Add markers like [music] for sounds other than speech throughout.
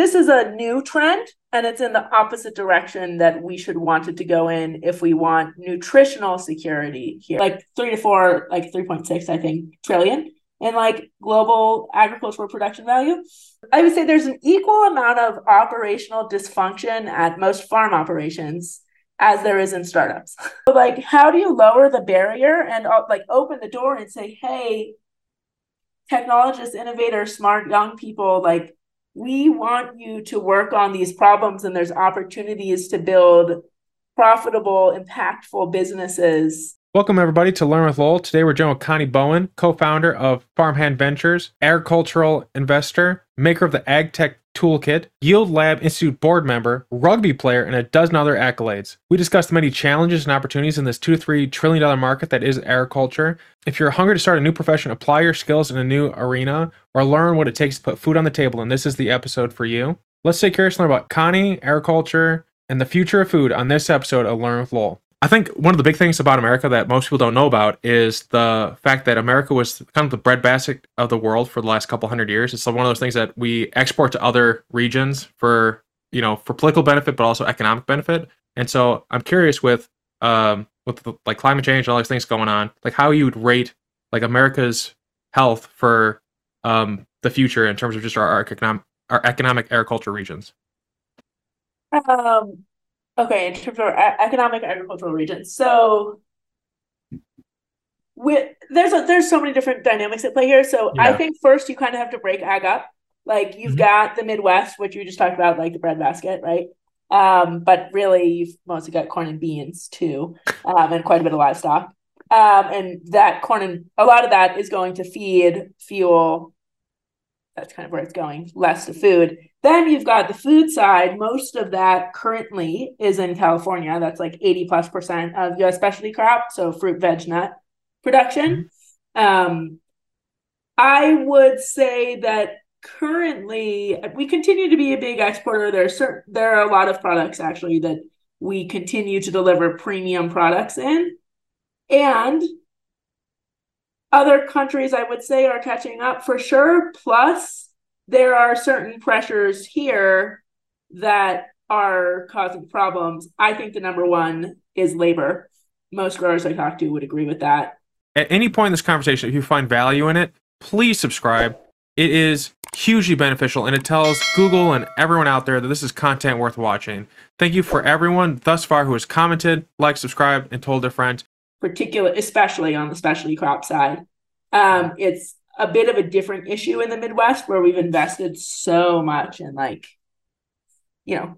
this is a new trend and it's in the opposite direction that we should want it to go in if we want nutritional security here. Like 3 to 4 like 3.6 i think trillion in like global agricultural production value. I would say there's an equal amount of operational dysfunction at most farm operations as there is in startups. [laughs] Like how do you lower the barrier and uh, like open the door and say hey technologists innovators smart young people like we want you to work on these problems and there's opportunities to build profitable, impactful businesses. Welcome, everybody, to Learn with Lowell. Today we're joined with Connie Bowen, co founder of Farmhand Ventures, agricultural investor, maker of the AgTech Toolkit, Yield Lab Institute board member, rugby player, and a dozen other accolades. We discussed many challenges and opportunities in this two to three trillion dollar market that is agriculture. If you're hungry to start a new profession, apply your skills in a new arena, or learn what it takes to put food on the table, and this is the episode for you. Let's stay curious and learn about Connie, agriculture, and the future of food on this episode of Learn with Lowell. I think one of the big things about America that most people don't know about is the fact that America was kind of the breadbasket of the world for the last couple hundred years. It's one of those things that we export to other regions for you know for political benefit, but also economic benefit. And so I'm curious with um with the, like climate change and all these things going on, like how you would rate like America's health for um the future in terms of just our, our economic our economic agriculture regions. Um, Okay, in terms of economic agricultural regions. So with there's a, there's so many different dynamics at play here. So yeah. I think first you kind of have to break ag up. Like you've mm-hmm. got the Midwest, which you just talked about, like the breadbasket, right? Um, but really you've mostly got corn and beans too, um, and quite a bit of livestock. Um, and that corn and a lot of that is going to feed, fuel. That's kind of where it's going, less to food. Then you've got the food side. Most of that currently is in California. That's like 80 plus percent of US specialty crop. So fruit, veg, nut production. Um, I would say that currently we continue to be a big exporter. There are certain, there are a lot of products actually that we continue to deliver premium products in. And other countries, I would say, are catching up for sure. Plus, there are certain pressures here that are causing problems. I think the number one is labor. Most growers I talk to would agree with that. At any point in this conversation, if you find value in it, please subscribe. It is hugely beneficial and it tells Google and everyone out there that this is content worth watching. Thank you for everyone thus far who has commented, liked, subscribed, and told their friends. Particular, especially on the specialty crop side. Um, it's a bit of a different issue in the Midwest where we've invested so much in like, you know,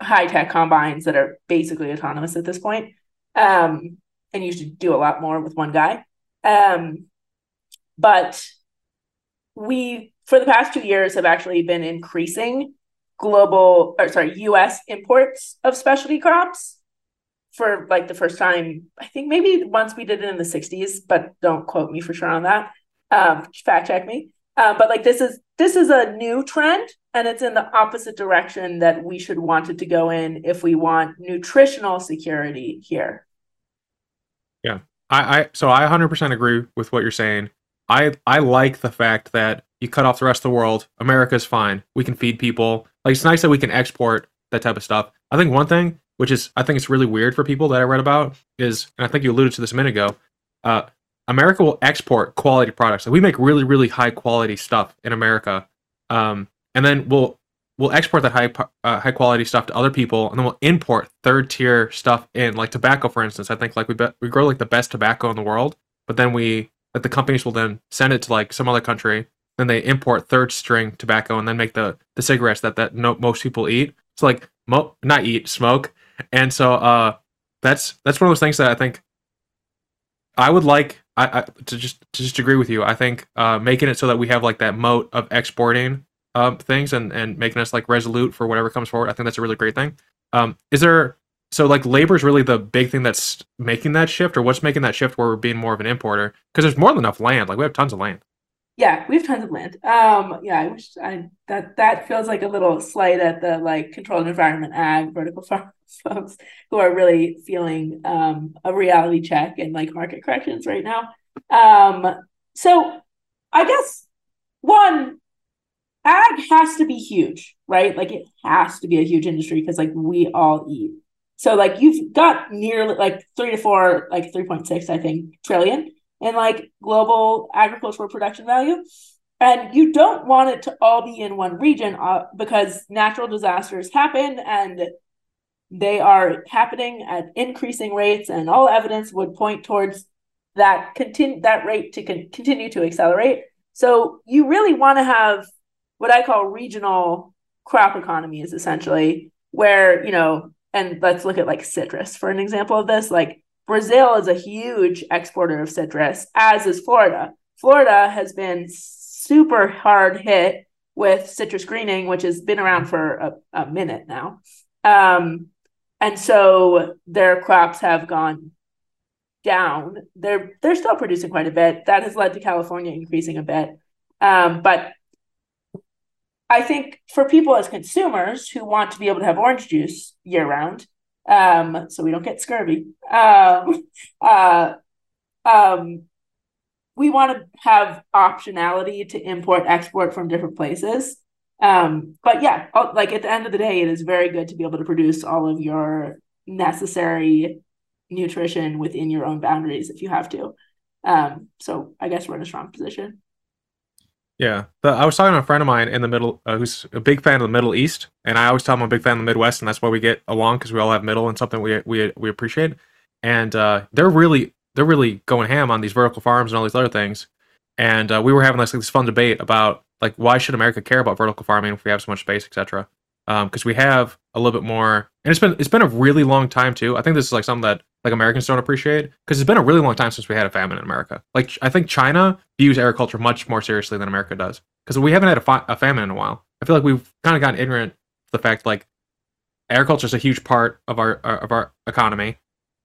high tech combines that are basically autonomous at this point. Um, and you should do a lot more with one guy. Um, but we, for the past two years, have actually been increasing global, or sorry, US imports of specialty crops for like the first time. I think maybe once we did it in the 60s, but don't quote me for sure on that um, fact check me. Um, but like this is this is a new trend, and it's in the opposite direction that we should want it to go in if we want nutritional security here. Yeah, I, I so I 100% agree with what you're saying. I I like the fact that you cut off the rest of the world. America's fine. We can feed people. Like it's nice that we can export that type of stuff. I think one thing, which is I think it's really weird for people that I read about, is and I think you alluded to this a minute ago. Uh, America will export quality products. Like we make really, really high quality stuff in America, um, and then we'll we'll export that high uh, high quality stuff to other people, and then we'll import third tier stuff in, like tobacco, for instance. I think like we be- we grow like the best tobacco in the world, but then we like the companies will then send it to like some other country, then they import third string tobacco, and then make the the cigarettes that that no, most people eat. It's like mo- not eat, smoke, and so uh, that's that's one of those things that I think I would like I, I, to just to just agree with you. I think uh, making it so that we have like that moat of exporting um, things and and making us like resolute for whatever comes forward. I think that's a really great thing. Um, is there so like labor is really the big thing that's making that shift, or what's making that shift where we're being more of an importer? Because there's more than enough land. Like we have tons of land. Yeah, we have tons of land. Um, yeah, I wish I that that feels like a little slight at the like controlled environment ag vertical [laughs] farm folks who are really feeling um a reality check and like market corrections right now. Um, so I guess one, ag has to be huge, right? Like it has to be a huge industry because like we all eat. So like you've got nearly like three to four, like 3.6, I think, trillion in like global agricultural production value. And you don't want it to all be in one region uh, because natural disasters happen and they are happening at increasing rates, and all evidence would point towards that continue that rate to con- continue to accelerate. So you really want to have what I call regional crop economies, essentially, where you know, and let's look at like citrus for an example of this. Like Brazil is a huge exporter of citrus, as is Florida. Florida has been super hard hit with citrus greening, which has been around for a, a minute now. Um, and so their crops have gone down. They're they're still producing quite a bit. That has led to California increasing a bit. Um, but I think for people as consumers who want to be able to have orange juice year round, um, so we don't get scurvy, um, [laughs] uh, um, we want to have optionality to import export from different places. Um but yeah like at the end of the day it is very good to be able to produce all of your necessary nutrition within your own boundaries if you have to. Um so i guess we're in a strong position yeah the, i was talking to a friend of mine in the middle uh, who's a big fan of the middle east and i always tell him i'm a big fan of the midwest and that's why we get along because we all have middle and something we we, we appreciate and uh, they're really they're really going ham on these vertical farms and all these other things. And uh, we were having this, like, this fun debate about like why should America care about vertical farming if we have so much space, etc. Because um, we have a little bit more, and it's been it's been a really long time too. I think this is like something that like Americans don't appreciate because it's been a really long time since we had a famine in America. Like I think China views agriculture much more seriously than America does because we haven't had a, a, famine in a while. I feel like we've kind of gotten ignorant to the fact like agriculture is a huge part of our uh, of our economy,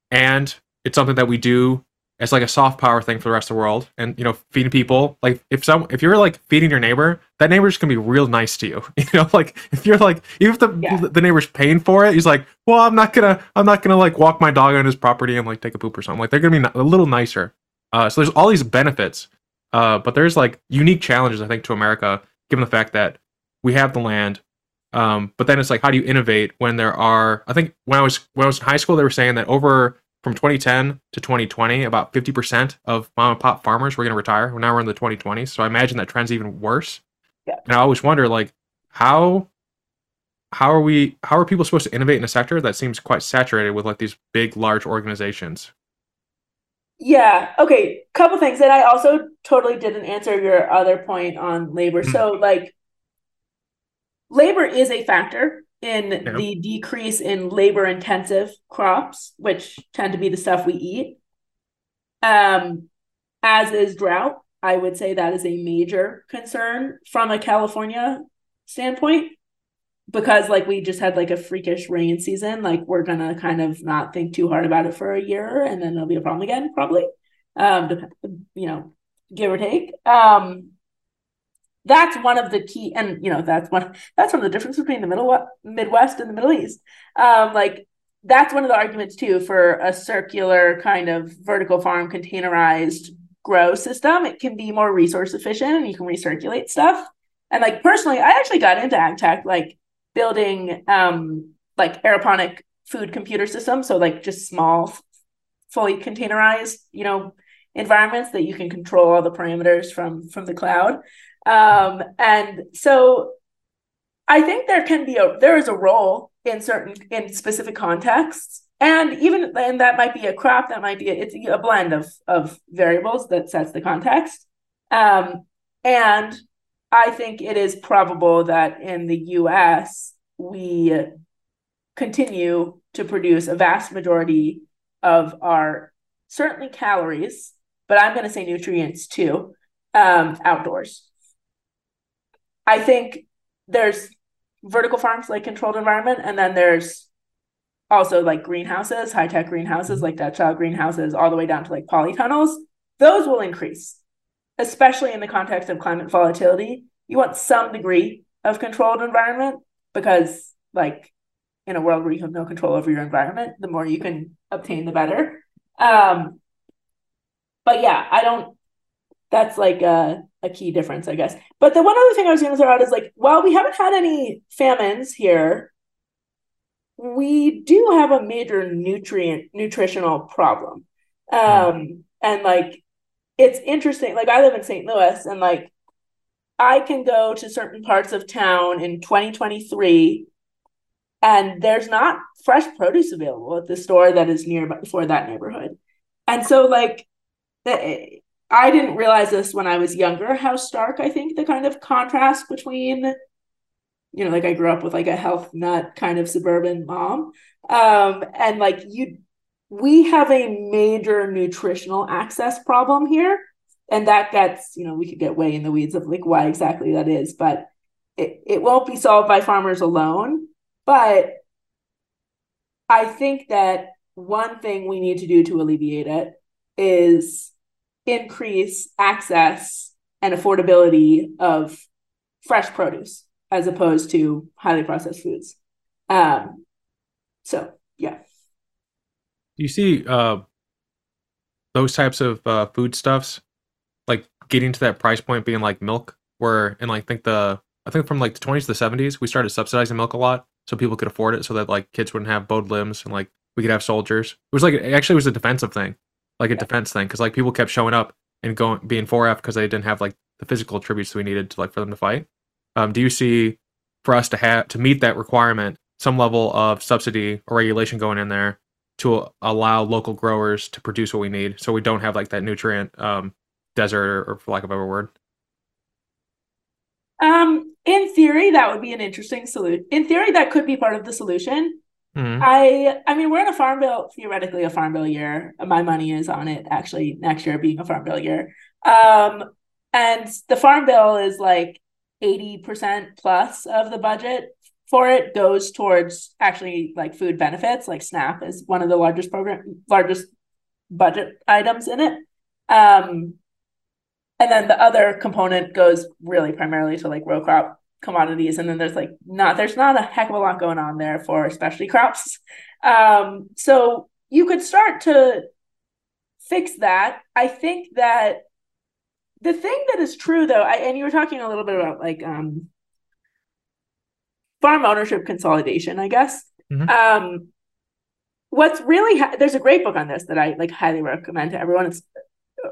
and it's something that we do as like a soft power thing for the rest of the world. And you know feeding people like if some if you're like feeding your neighbor that neighbor's gonna be real nice to you. [laughs] You know like if you're like even if the yeah. the neighbor's paying for it he's like well i'm not gonna i'm not gonna like walk my dog on his property and like take a poop or something. Like they're gonna be a little nicer. Uh so there's all these benefits uh but there's like unique challenges i think to america given the fact that we have the land um but then it's like how do you innovate when there are i think when i was when i was in high school they were saying that over from 2010 to 2020, about 50% of mom and pop farmers were going to retire. Now we're in the 2020s, so I imagine that trend's even worse. Yeah. And I always wonder, like, how how are we how are people supposed to innovate in a sector that seems quite saturated with like these big, large organizations? Yeah. Okay. Couple things, and I also totally didn't answer your other point on labor. Mm. so, like, labor is a factor in yeah. the decrease in labor intensive crops, which tend to be the stuff we eat. Um, as is drought. I would say that is a major concern from a California standpoint because like we just had like a freakish rain season like we're gonna kind of not think too hard about it for a year and then it'll be a problem again probably um you know give or take um that's one of the key and you know that's one that's one of the difference between the middle midwest and the middle east. Um like that's one of the arguments too for a circular kind of vertical farm containerized grow system. It can be more resource efficient and you can recirculate stuff. And like personally i actually got into ag tech like building um like aeroponic food computer systems. So like just small fully containerized you know environments that you can control all the parameters from from the cloud um, and so I think there can be a there is a role in certain in specific contexts. And even and that might be a crop, that might be a, it's a blend of of variables that sets the context. Um, and I think it is probable that in the US we continue to produce a vast majority of our certainly calories, but I'm going to say nutrients too, um, outdoors. I think there's vertical farms like controlled environment, and then there's also like greenhouses, high tech greenhouses like Dutch greenhouses, all the way down to like polytunnels. Those will increase, especially in the context of climate volatility. You want some degree of controlled environment because, like, in a world where you have no control over your environment, the more you can obtain, the better. Um, but yeah, I don't that's like a, a key difference, I guess. But the one other thing I was going to throw out is like, while we haven't had any famines here, we do have a major nutrient nutritional problem. Um, and like, it's interesting. Like, I live in St. Louis, and like, I can go to certain parts of town in 2023 and there's not fresh produce available at the store that is near for that neighborhood. And so like I didn't realize this when I was younger how stark I think the kind of contrast between you know like I grew up with like a health nut kind of suburban mom. Um and like you we have a major nutritional access problem here and that gets you know we could get way in the weeds of like why exactly that is but it, it won't be solved by farmers alone. But i think that one thing we need to do to alleviate it is increase access and affordability of fresh produce as opposed to highly processed foods. Um so yeah. Do you see uh those types of uh, foodstuffs like getting to that price point being like milk where and like think the I think from like the 20s to the 70s we started subsidizing milk a lot so people could afford it so that like kids wouldn't have bowed limbs and like we could have soldiers. It was like actually it actually was a defensive thing, like a yeah. defense thing cuz like people kept showing up and going being 4F because they didn't have like the physical attributes we needed to like for them to fight. Um, do you see for us to have to meet that requirement some level of subsidy or regulation going in there to allow local growers to produce what we need so we don't have like that nutrient um, desert or, or for lack of a better word? Um, in theory, that would be an interesting solution. In theory, that could be part of the solution. Mm-hmm. I I mean, we're in a farm bill, theoretically a farm bill year. My money is on it actually next year being a farm bill year. Um, and the farm bill is like 80% plus of the budget for it goes towards actually like food benefits, like SNAP is one of the largest program largest budget items in it. Um, and then the other component goes really primarily to like row crop commodities and then there's like not there's not a heck of a lot going on there for specialty crops um so you could start to fix that i think that the thing that is true though I, and you were talking a little bit about like um farm ownership consolidation i guess mm-hmm. um what's really ha- there's a great book on this that i like highly recommend to everyone it's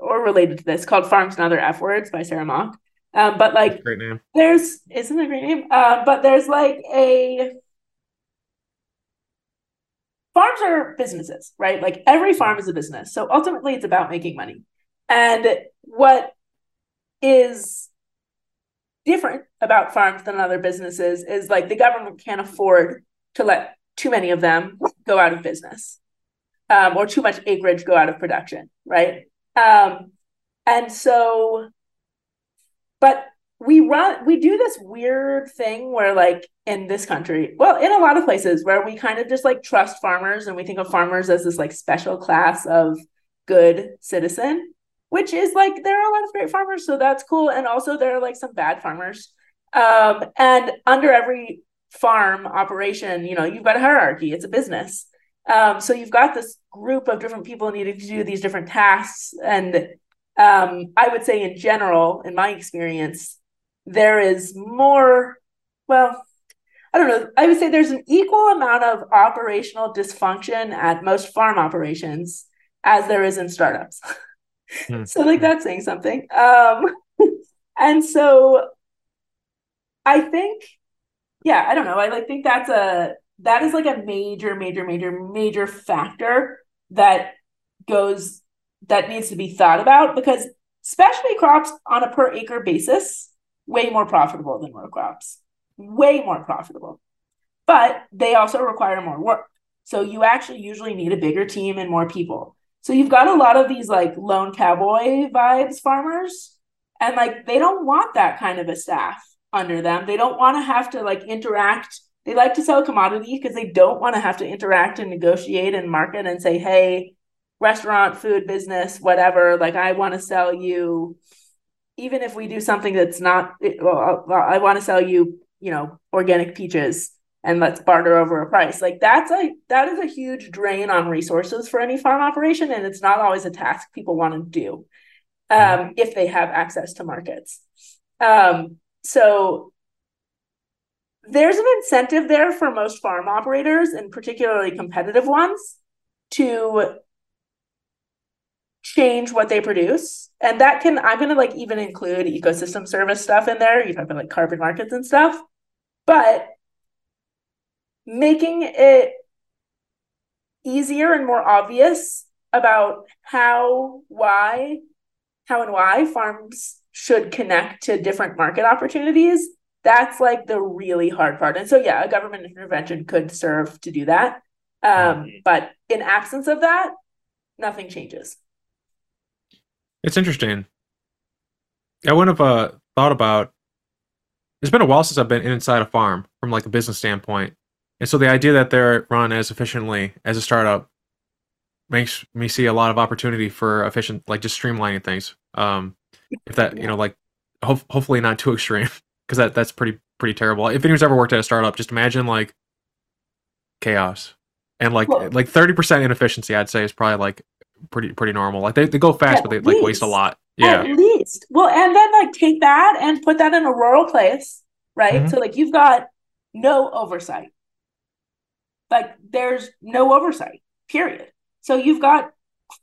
or related to this called Farms and Other F Words by Sarah Mock. Um, but like, great name. There's isn't a great name. Uh, but there's like a farms are businesses, right? Like every farm is a business. So ultimately, it's about making money. And what is different about farms than other businesses is like the government can't afford to let too many of them go out of business um, or too much acreage go out of production, right? Um, and so, but we run, we do this weird thing where, like, in this country, well, in a lot of places where we kind of just like trust farmers and we think of farmers as this like special class of good citizen, which is like there are a lot of great farmers, so that's cool. And also, there are like some bad farmers. Um, and under every farm operation, you know, you've got a hierarchy, it's a business. Um, so you've got this group of different people needing to do these different tasks. And um, I would say, in general, in my experience, there is more, well, I don't know. I would say there's an equal amount of operational dysfunction at most farm operations as there is in startups. Hmm. [laughs] so, like, that's saying something. Um, [laughs] and so I think, yeah, I don't know. I like think that's a that is like a major, major, major, major factor that goes that needs to be thought about because specialty crops on a per acre basis way more profitable than row crops. Way more profitable. But they also require more work. So you actually usually need a bigger team and more people. So you've got a lot of these like lone cowboy vibes farmers and like they don't want that kind of a staff under them. They don't want to have to like interact. They like to sell commodity because they don't want to have to interact and negotiate and market and say, hey, restaurant, food business, whatever, like I want to sell you, even if we do something that's not, well, I want to sell you, you know, organic peaches and let's barter over a price. Like that's a that is a huge drain on resources for any farm operation, and it's not always a task people want to do. um, mm-hmm. if they have access to markets. Um, so there's an incentive there for most farm operators and particularly competitive ones to change what they produce. And that can i'm going to like even include ecosystem service stuff in there. You talk about like carbon markets and stuff. But making it easier and more obvious about how why how and why farms should connect to different market opportunities that's like the really hard part. And so yeah a government intervention could serve to do that. Um, mm-hmm. but in absence of that nothing changes it's interesting. I wouldn't have uh, thought about it's been a while since i've been inside a farm from like a business standpoint. And so the idea that they're run as efficiently as a startup makes me see a lot of opportunity for efficient like just streamlining things. Um if that you know like ho- hopefully not too extreme [laughs] because that that's pretty pretty terrible. If anyone's ever worked at a startup just imagine like chaos and like well, like 30% inefficiency i'd say is probably like pretty pretty normal like they, they go fast but they least, like waste a lot yeah at least well and then like take that and put that in a rural place right mm-hmm. so like you've got no oversight like there's no oversight period so you've got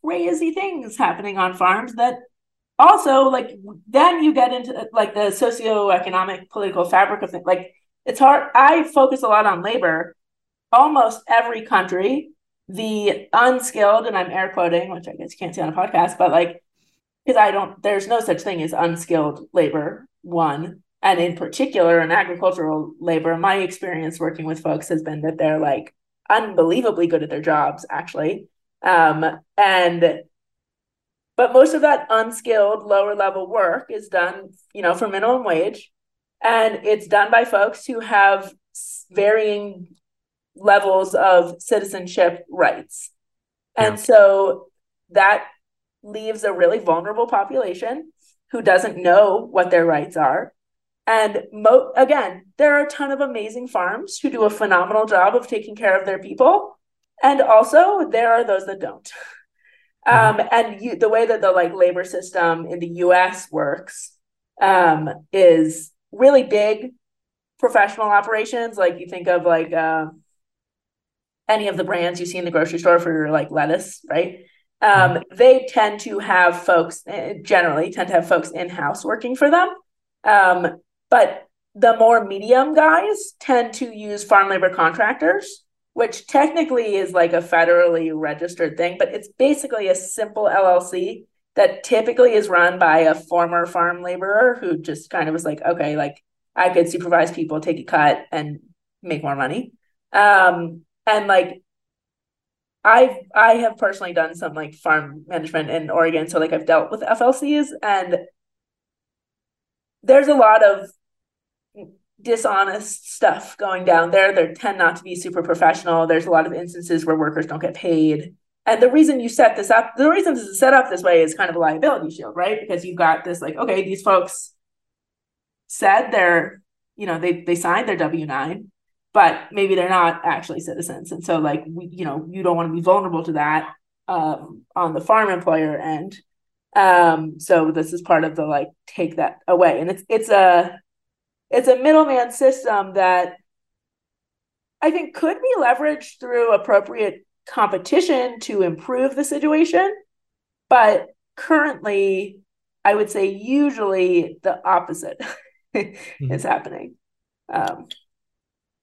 crazy things happening on farms that also like then you get into like the socioeconomic political fabric of things. Like it's hard. I focus a lot on labor. Almost every country, the unskilled, and I'm air quoting, which I guess you can't see on a podcast, but like because I don't, there's no such thing as unskilled labor. One, and in particular in agricultural labor, my experience working with folks has been that they're like unbelievably good at their jobs, actually. Um, and but most of that unskilled lower level work is done, you know, for minimum wage. And it's done by folks who have varying levels of citizenship rights. Yeah. And so that leaves a really vulnerable population who doesn't know what their rights are. And mo- again, there are a ton of amazing farms who do a phenomenal job of taking care of their people. And also, there are those that don't. [laughs] Um, mm-hmm. and you, the way that the like labor system in the U.S. works um, is really big professional operations. Like you think of like uh, any of the brands you see in the grocery store for your like lettuce, right? Um, mm-hmm. they tend to have folks eh, generally tend to have folks in house working for them. Um, but the more medium guys tend to use farm labor contractors which technically is like a federally registered thing, but it's basically a simple LLC that typically is run by a former farm laborer who just kind of was like, okay, like I could supervise people, take a cut, and make more money. Um, and like I've I have personally done some like farm management in Oregon, so like I've dealt with FLCs, and there's a lot of dishonest stuff going down there. They tend not to be super professional. There's a lot of instances where workers don't get paid. And the reason you set this up, the reason this is set up this way is kind of a liability shield, right? Because you've got this like, okay, these folks said they're, you know, they they signed their W nine, but maybe they're not actually citizens, and so like, we, you know, you don't want to be vulnerable to that um, on the farm employer end. Um, so this is part of the like take that away, and it's it's a it's a middleman system that I think could be leveraged through appropriate competition to improve the situation. But currently, I would say usually the opposite [laughs] mm-hmm. is happening. Um,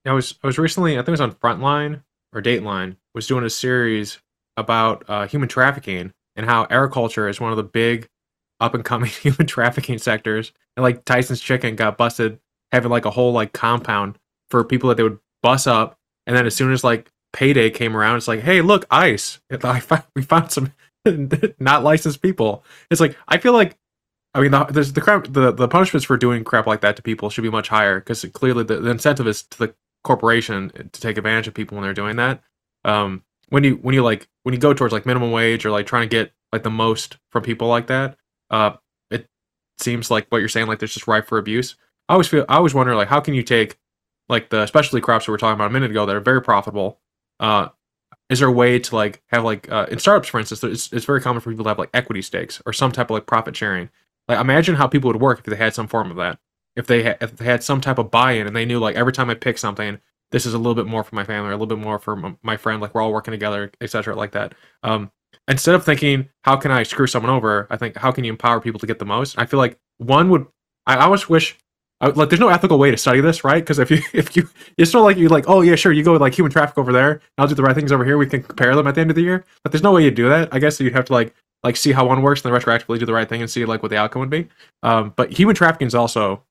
I was I was recently I think it was on Frontline or Dateline was doing a series about uh, human trafficking and how agriculture is one of the big up and coming [laughs] human trafficking sectors. And like Tyson's Chicken got busted having like a whole like compound for people that they would bus up, and then as soon as like payday came around, it's like, hey, look, ICE. [laughs] I found, we found some [laughs] not licensed people. It's like I feel like, I mean, the, there's the crap, the the punishments for doing crap like that to people should be much higher because clearly the, the incentive is to the corporation to take advantage of people when they're doing that. Um, when you when you like when you go towards like minimum wage or like trying to get like the most from people like that, uh, it seems like what you're saying like there's just ripe for abuse. I always feel I always wonder like how can you take like the specialty crops we were talking about a minute ago that are very profitable, uh, is there a way to like have like uh, in startups for instance it's, it's very common for people to have like equity stakes or some type of like profit sharing like imagine how people would work if they had some form of that if they had if they had some type of buy-in and they knew like every time i pick something this is a little bit more for my family or a little bit more for my friend like we're all working together etc like that um instead of thinking how can i screw someone over i think how can you empower people to get the most i feel like one would i always wish like there's no ethical way to study this, right? Because if you [laughs] if you it's not like you like oh yeah sure you go with like human traffic over there, I'll do the right things over here. We can compare them at the end of the year, but there's no way you do that. I guess you'd have to like like see how one works and then retroactively do the right thing and see like what the outcome would be. Um, but human trafficking is also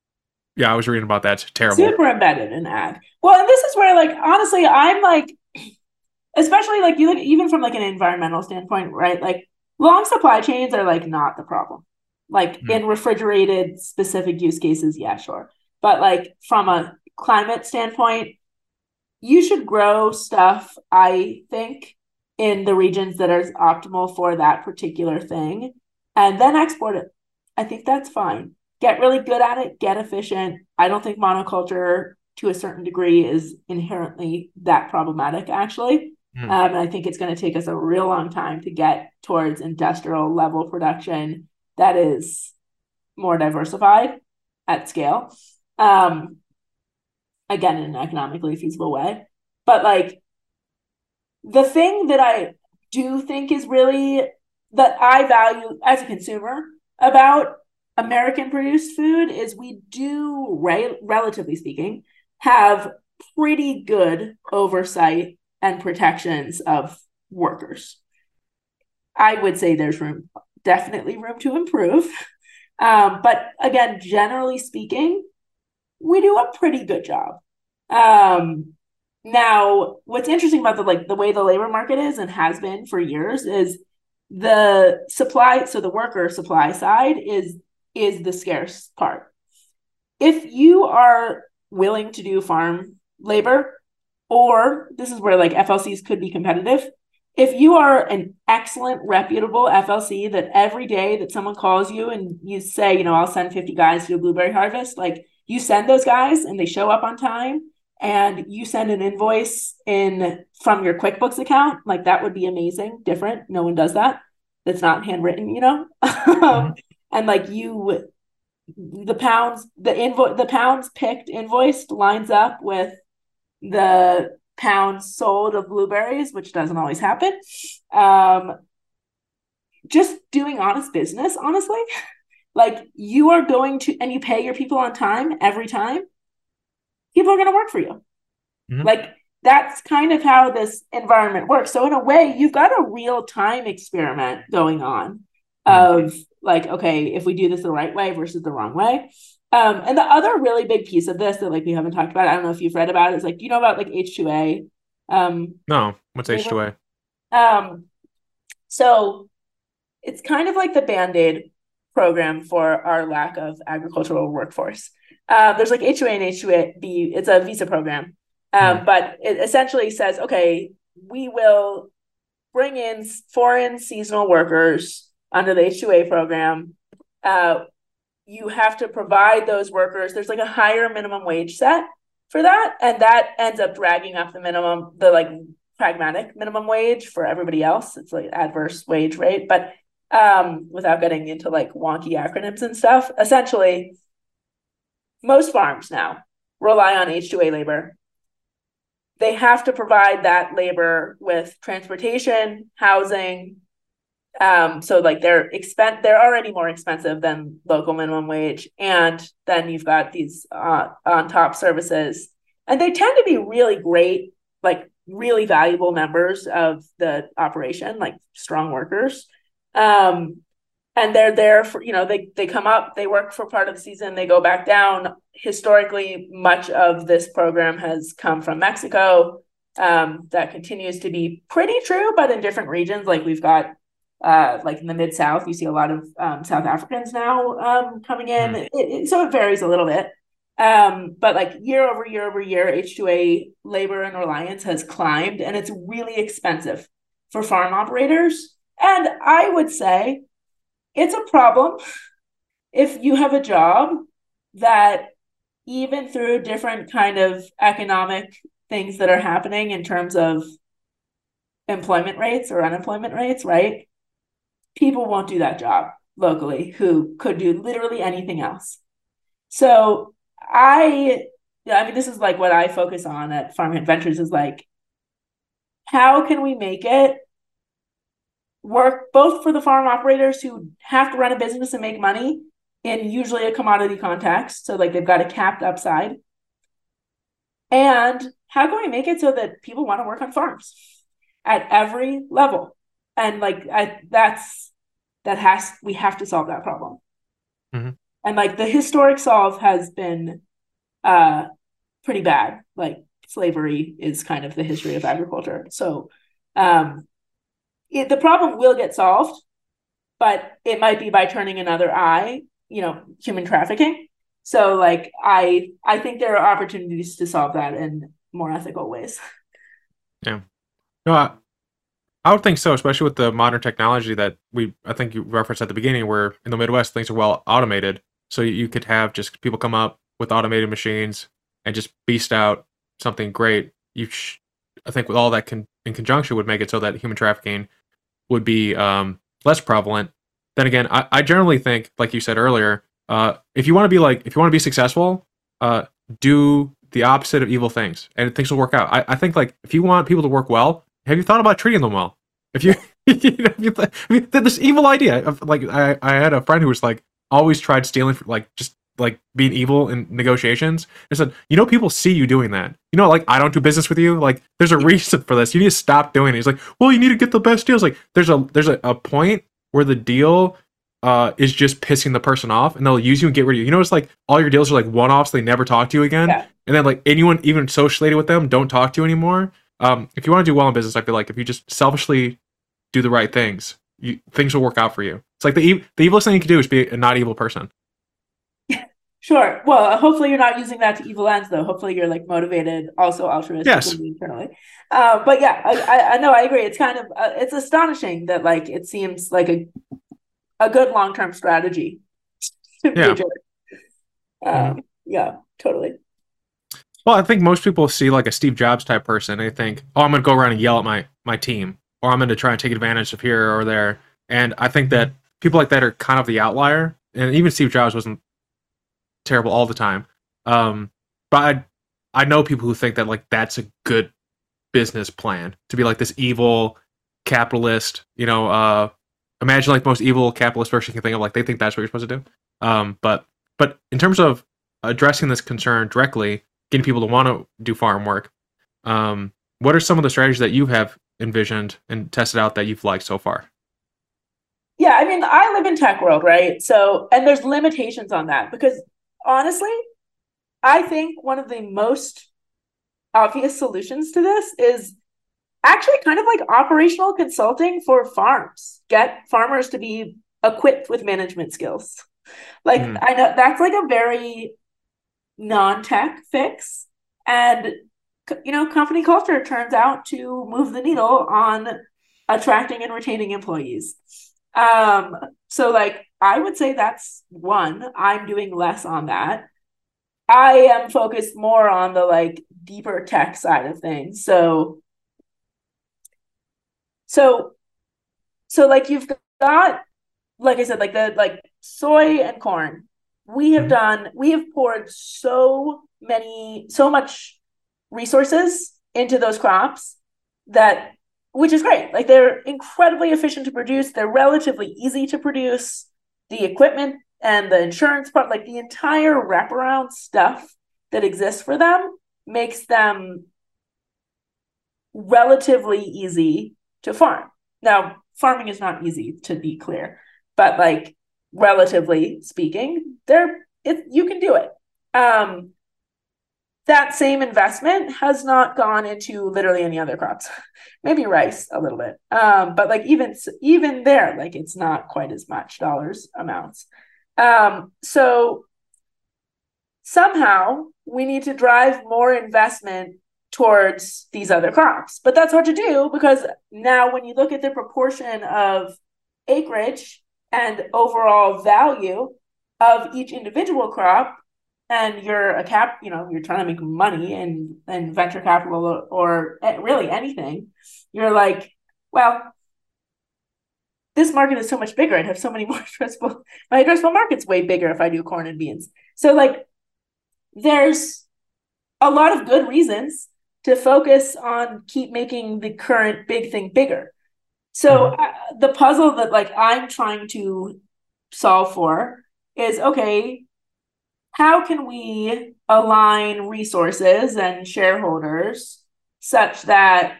yeah, I was reading about that. It's terrible. Super embedded in ag. Well, and this is where like honestly, I'm like, especially like you look even from like an environmental standpoint, right? Like long supply chains are like not the problem. Like mm. in refrigerated specific use cases, yeah, sure. But like from a climate standpoint, you should grow stuff, I think, in the regions that are optimal for that particular thing and then export it. I think that's fine. Get really good at it, get efficient. I don't think monoculture to a certain degree is inherently that problematic, actually. Mm. Um, and I think it's going to take us a real long time to get towards industrial level production that is more diversified at scale. Um, again, in an economically feasible way. But like the thing that I do think is really that I value as a consumer about American produced food is we do, right, relatively speaking, have pretty good oversight and protections of workers. I would say there's room definitely room to improve. Um, but again, generally speaking, we do a pretty good job. Um, now, what's interesting about the like the way the labor market is and has been for years is the supply. So the worker supply side is is the scarce part. If you are willing to do farm labor, or this is where like FLCs could be competitive, if you are an excellent, reputable FLC that every day that someone calls you and you say, you know, I'll send 50 guys to a blueberry harvest, like you send those guys and they show up on time and you send an invoice in from your QuickBooks account, like that would be amazing, different. No one does that. That's not handwritten, you know? [laughs] Um, mm-hmm. And like you the pounds the invoice the pounds picked invoiced lines up with the pounds sold of blueberries, which doesn't always happen. Um, just doing honest business, honestly. [laughs] like you are going to, and you pay your people on time every time, people are going to work for you. Mm-hmm. Like that's kind of how this environment works. So, in a way, you've got a real time experiment going on mm-hmm. of like, okay, if we do this the right way versus the wrong way. Um, and the other really big piece of this that like we haven't talked about, I don't know if you've read about it, is like, do you know about like H2A? Um, no, what's H2A? Um, so it's kind of like the band aid program for our lack of agricultural workforce. Uh, there's like H2A and H2B, it's a visa program. Um, hmm. But it essentially says, okay, we will bring in foreign seasonal workers under the H2A program. Uh, you have to provide those workers there's like a higher minimum wage set for that and that ends up dragging up the minimum the like pragmatic minimum wage for everybody else it's like adverse wage rate but um without getting into like wonky acronyms and stuff essentially most farms now rely on h2a labor they have to provide that labor with transportation housing um, so like they're expen they're already more expensive than local minimum wage, and then you've got these uh, on top services, and they tend to be really great, like really valuable members of the operation, like strong workers. Um, and they're there for you know they they come up, they work for part of the season, they go back down. Historically, much of this program has come from Mexico. Um, that continues to be pretty true, but in different regions, like we've got uh, like in the mid South, you see a lot of um, South Africans now um, coming in. Mm. It, it, so it varies a little bit. Um, but like year over year over year, H2A labor and reliance has climbed and it's really expensive for farm operators. And I would say it's a problem if you have a job that even through different kind of economic things that are happening in terms of employment rates or unemployment rates, right? People won't do that job locally who could do literally anything else. So I I mean this is like what I focus on at Farmhand Ventures is like how can we make it work both for the farm operators who have to run a business and make money in usually a commodity context so like they've got a capped upside and how can we make it so that people want to work on farms at every level and like I, that's that has we have to solve that problem. Mm-hmm. and like the historic solve has been uh pretty bad. Like slavery is kind of the history of agriculture. So um it, the problem will get solved but it might be by turning another eye you know human trafficking. So like i i think there are opportunities to solve that in more ethical ways. Yeah. No I, I would think so especially with the modern technology that we i think you referenced at the beginning where in the midwest things are well automated. So you could have just people come up with automated machines and just beast out something great. You sh- i think with all that can in conjunction would make it so that human trafficking would be um, less prevalent. Then again, I, I generally think, like you said earlier, uh, if you want to be like, if you want to be successful, uh, do the opposite of evil things, and things will work out. I, I think like if you want people to work well, have you thought about treating them well? If you, [laughs] you know, you I mean, this evil idea of like, I, I had a friend who was like always tried stealing, like just like being evil in negotiations. I said, you know, people see you doing that. You know, like I don't do business with you. Like there's a reason for this. You need to stop doing it. He's like, well, you need to get the best deals. Like there's a there's a, a point where the deal uh, is just pissing the person off and they'll use you and get rid of you. You know, it's like all your deals are like one offs, they never talk to you again. Yeah. And then like anyone even associated with them don't talk to you anymore. Um, if you want to do well in business, I feel like if you just selfishly do the right things, you, things will work out for you. It's like the e- the evilest thing you can do is be a not evil person. [laughs] Sure. Well, hopefully you're not using that to evil ends, though. Hopefully you're like motivated, also altruistic yes. internally. Uh, but yeah, I, I know I agree. It's kind of uh, it's astonishing that like it seems like a a good long term strategy. [laughs] yeah. Um, yeah, totally. Well, I think most people see like a Steve Jobs type person. They think, "Oh, I'm going to go around and yell at my my team, or I'm going to try and take advantage of here or there." And I think that people like that are kind of the outlier. And even Steve Jobs wasn't terrible all the time. Um, but I, I know people who think that like that's a good business plan to be like this evil capitalist. You know, uh, imagine like most evil capitalist person can think of. Like they think that's what you're supposed to do. Um, but but in terms of addressing this concern directly, getting people to want to do farm work, um, what are some of the strategies that you have envisioned and tested out that you've liked so far? Yeah, I mean, I live in tech world, right? So, and there's limitations on that because honestly, I think one of the most obvious solutions to this is actually kind of like operational consulting for farms. Get farmers to be equipped with management skills. Like mm. I know that's like a very non-tech fix and you know company culture turns out to move the needle on attracting and retaining employees. Um so like I would say that's one. I'm doing less on that. I am focused more on the like deeper tech side of things. So so so like you've got like I said like the like soy and corn. We have mm-hmm. done we have poured so many so much resources into those crops that which is great. Like they're incredibly efficient to produce, they're relatively easy to produce the equipment and the insurance part, like the entire wraparound stuff that exists for them makes them relatively easy to farm. Now, farming is not easy to be clear, but like relatively speaking, there it you can do it. Um that same investment has not gone into literally any other crops [laughs] maybe rice a little bit um, but like even even there like it's not quite as much dollars amounts um, so somehow we need to drive more investment towards these other crops but that's hard to do because now when you look at the proportion of acreage and overall value of each individual crop and you're a cap, you know, you're trying to make money and and venture capital or, or really anything, you're like, well, this market is so much bigger. I'd have so many [laughs] more addressable. My addressable market's way bigger if I do corn and beans. So like, there's a lot of good reasons to focus on keep making the current big thing bigger. So mm-hmm. uh, the puzzle that like I'm trying to solve for is okay, how can we align resources and shareholders such that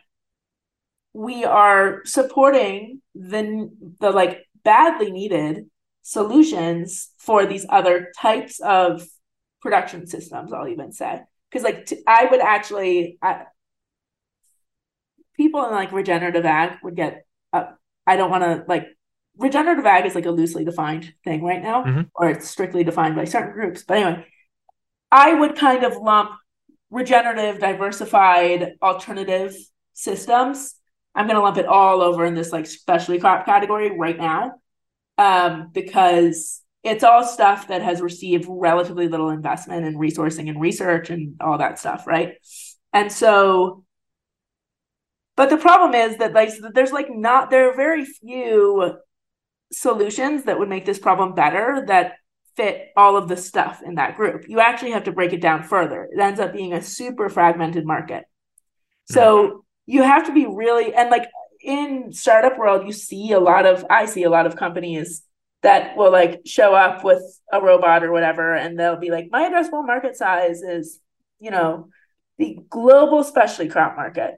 we are supporting the the like badly needed solutions for these other types of production systems i'll even say because like t- I would actually I, people in like regenerative ag would get uh, i don't want to like regenerative ag is like a loosely defined thing right now mm-hmm. or it's strictly defined by certain groups but anyway i would kind of lump regenerative diversified alternative systems i'm going to lump it all over in this like specialty crop category right now um, because it's all stuff that has received relatively little investment and resourcing and research and all that stuff right and so but the problem is that like there's like not there are very few solutions that would make this problem better that fit all of the stuff in that group. You actually have to break it down further. It ends up being a super fragmented market. Hmm. So you have to be really and like in startup world, you see a lot of I see a lot of companies that will like show up with a robot or whatever, and they'll be like, my addressable market size is, you know, the global specialty crop market.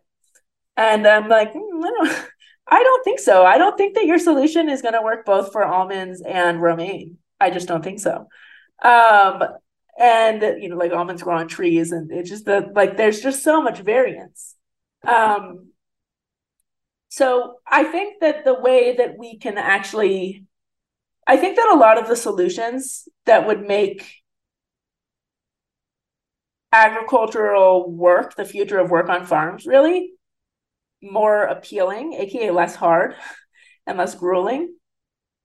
And I'm like, mm, I don't [laughs] I don't think so. I don't think that your solution is going to work both for almonds and romaine. I just don't think so. Um, and you know, like almonds grow on trees, and it's just the like there's just so much variance. Um, so I think that the way that we can actually, I think that a lot of the solutions that would make agricultural work, the future of work on farms, really more appealing, aka less hard and less grueling,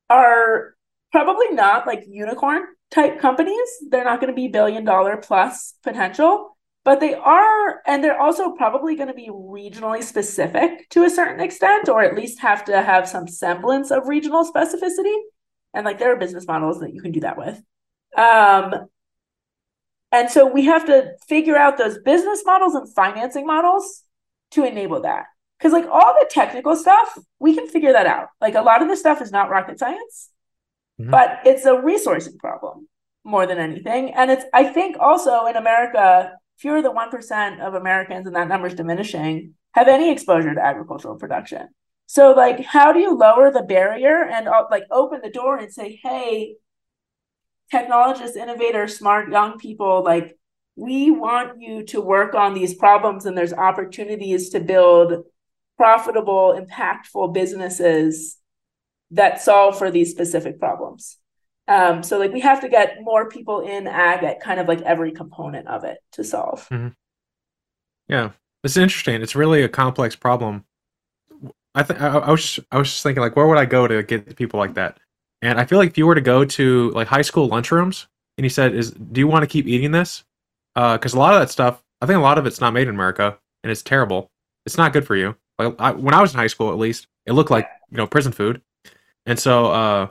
are probably not like unicorn type companies. They're not going to be billion dollar plus potential, but they are, and they're also probably going to be regionally specific to a certain extent, or at least have to have some semblance of regional specificity. And like there are business models that you can do that with. Um, and so we have to figure out those business models and financing models to enable that because like all the technical stuff we can figure that out. Like a lot of the stuff is not rocket science mm-hmm. but it's a resourcing problem more than anything. And it's i think also in america fewer than 1% of americans and that number is diminishing have any exposure to agricultural production. So like how do you lower the barrier and uh, like open the door and say hey technologists innovators smart young people like we want you to work on these problems and there's opportunities to build profitable, impactful businesses that solve for these specific problems. Um, so like we have to get more people in ag at kind of like every component of it to solve. Mm-hmm. Yeah, it's interesting. It's really a complex problem. I think I was just, I was just thinking like where would I go to get people like that? And I feel like if you were to go to like high school lunchrooms and you said, "Is do you want to keep eating this?" Because uh, a lot of that stuff, I think a lot of it's not made in America and it's terrible. It's not good for you. I, when I was in high school, at least it looked like you know prison food, and so uh,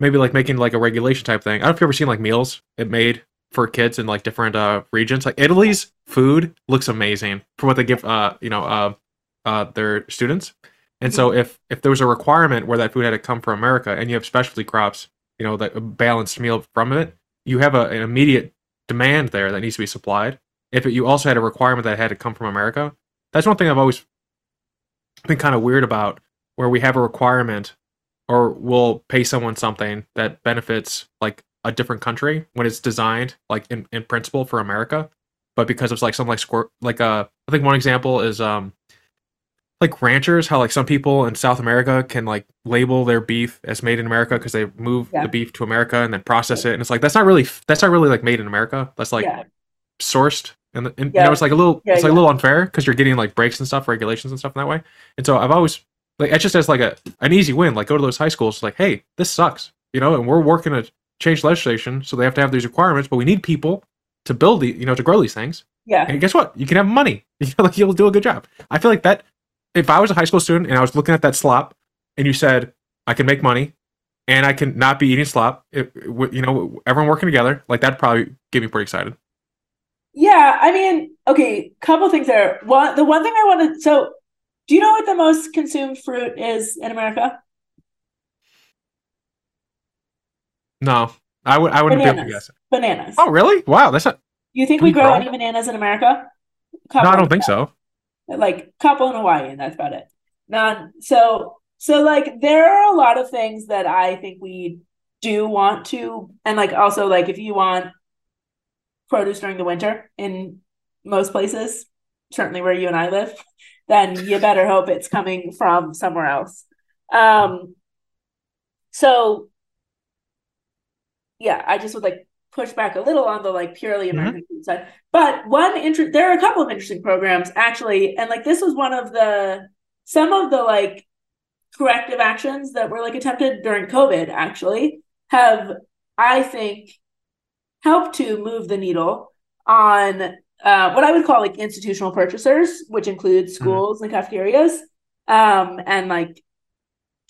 maybe like making like a regulation type thing. I don't know if you ever seen like meals it made for kids in like different uh regions. Like Italy's food looks amazing for what they give uh you know uh uh their students. And so if if there was a requirement where that food had to come from America and you have specialty crops, you know, that balanced meal from it, you have a, an immediate demand there that needs to be supplied. If it, you also had a requirement that had to come from America, that's one thing I've always been kind of weird about where we have a requirement or we'll pay someone something that benefits like a different country when it's designed like in, in principle for America. But because it's like something like squirt like uh I think one example is um like ranchers, how like some people in South America can like label their beef as made in America because they move yeah. the beef to America and then process it, and it's like that's not really that's not really like made in America. That's like yeah. sourced and, and yeah. you know it's like a little yeah, it's like yeah. a little unfair because you're getting like breaks and stuff regulations and stuff in that way. And so i've always like it just as like a an easy win. Like go to those high schools like hey this sucks you know and we're working to change legislation so they have to have these requirements but we need people to build the you know to grow these things. Yeah. And guess what? You can have money. [laughs] You know like you'll do a good job. I feel like that if I was a high school student and I was looking at that slop and you said I can make money and I can not be eating slop, it, it, you know, everyone working together, like that probably get me pretty excited. Yeah, I mean, okay, couple things there. One, the one thing I wanted, so do you know what the most consumed fruit is in America? No, I would. I wouldn't bananas. be able to guess. It. Bananas. Oh, really? Wow, that's not. You think we grow, any bananas in America? Couple no, I don't think so. Like couple in Hawaii, and that's about it. None. So, so like there are a lot of things that I think we do want to, and like also like if you want produce during the winter in most places, certainly where you and I live, then you better hope it's coming from somewhere else. Um, so yeah, I just would like push back a little on the like purely mm-hmm. American mm-hmm. side. But one interest, there are a couple of interesting programs actually, and like this was one of the some of the like corrective actions that were like attempted during COVID actually have I think helped to move the needle on uh, what I would call like institutional purchasers, which includes mm-hmm. schools mm-hmm. and cafeterias, um, and like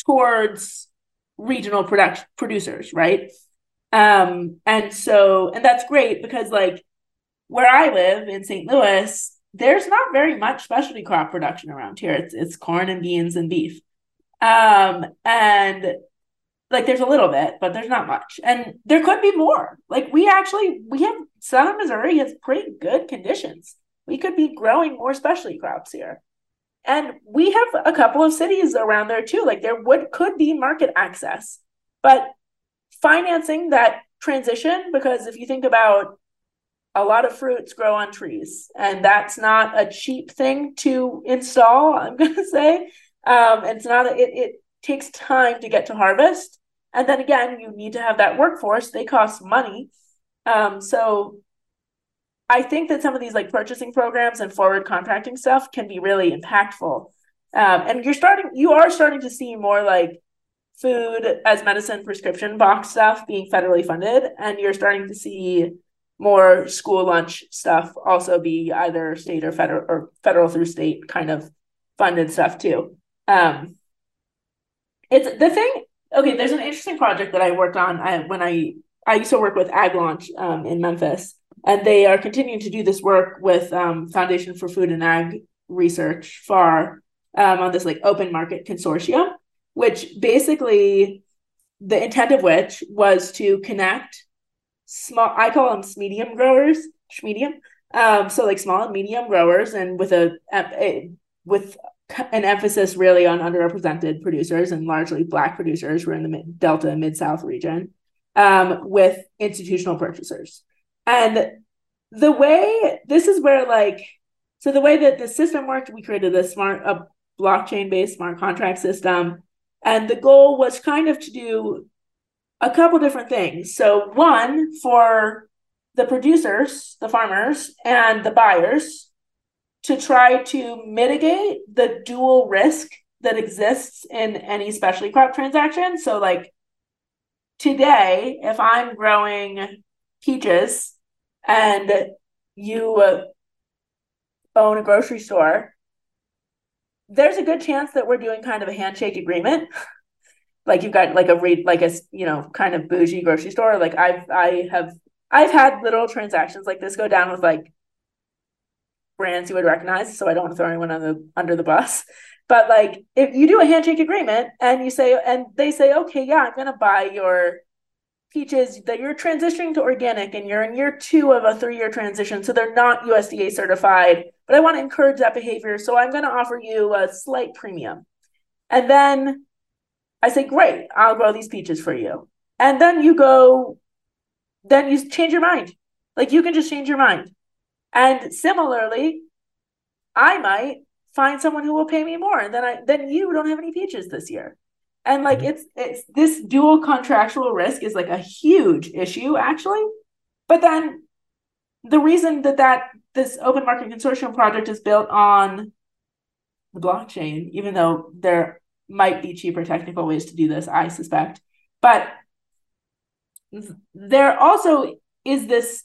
towards regional production producers, right? Um, and so, and that's great because like where I live in St. Louis, there's not very much specialty crop production around here. It's it's corn and beans and beef. Um, and like there's a little bit, but there's not much. And there could be more. Like we actually we have southern Missouri has pretty good conditions. We could be growing more specialty crops here. And we have a couple of cities around there too. Like there would could be market access. But financing that transition because if you think about a lot of fruits grow on trees and that's not a cheap thing to install [laughs] i'm going to say um, it's not a, it, it takes time to get to harvest and then again you need to have that workforce. They cost money. Um, so i think that some of these like purchasing programs and forward contracting stuff can be really impactful. Um, and you're starting you are starting to see more like food as medicine prescription box stuff being federally funded. And you're starting to see more school lunch stuff also be either state or federal or federal through state kind of funded stuff too. Um it's the thing okay there's an interesting project that i worked on I, when i i used to work with AgLaunch um, in memphis and they are continuing to do this work with um, foundation for food and ag research far um, on this like open market consortium which basically the intent of which was to connect small I call them medium growers, medium. Um, so like small and medium growers and with a, a with an emphasis really on underrepresented producers and largely black producers who are in the delta mid south region um, with institutional purchasers and the way this is where like so the way that the system worked we created a smart a blockchain based smart contract system and the goal was kind of to do a couple different things. So, one, for the producers, the farmers, and the buyers to try to mitigate the dual risk that exists in any specialty crop transaction. So, like today, if I'm growing peaches and you own a grocery store, there's a good chance that we're doing kind of a handshake agreement. [laughs] like you've got like a read like a you know kind of bougie grocery store. Like I've I have I've had little transactions like this go down with like brands you would recognize. So I don't want to throw anyone on the under the bus. But like if you do a handshake agreement and you say and they say, okay, yeah, I'm gonna buy your peaches that you're transitioning to organic and you're in year two of a three-year transition so they're not usda certified but i want to encourage that behavior so i'm going to offer you a slight premium and then i say great i'll grow these peaches for you and then you go then you change your mind like you can just change your mind and similarly i might find someone who will pay me more and then i then you don't have any peaches this year. And like mm-hmm. it's it's this dual contractual risk is like a huge issue actually. But then the reason that that this open market consortium project is built on the blockchain even though there might be cheaper technical ways to do this i suspect. But there also is this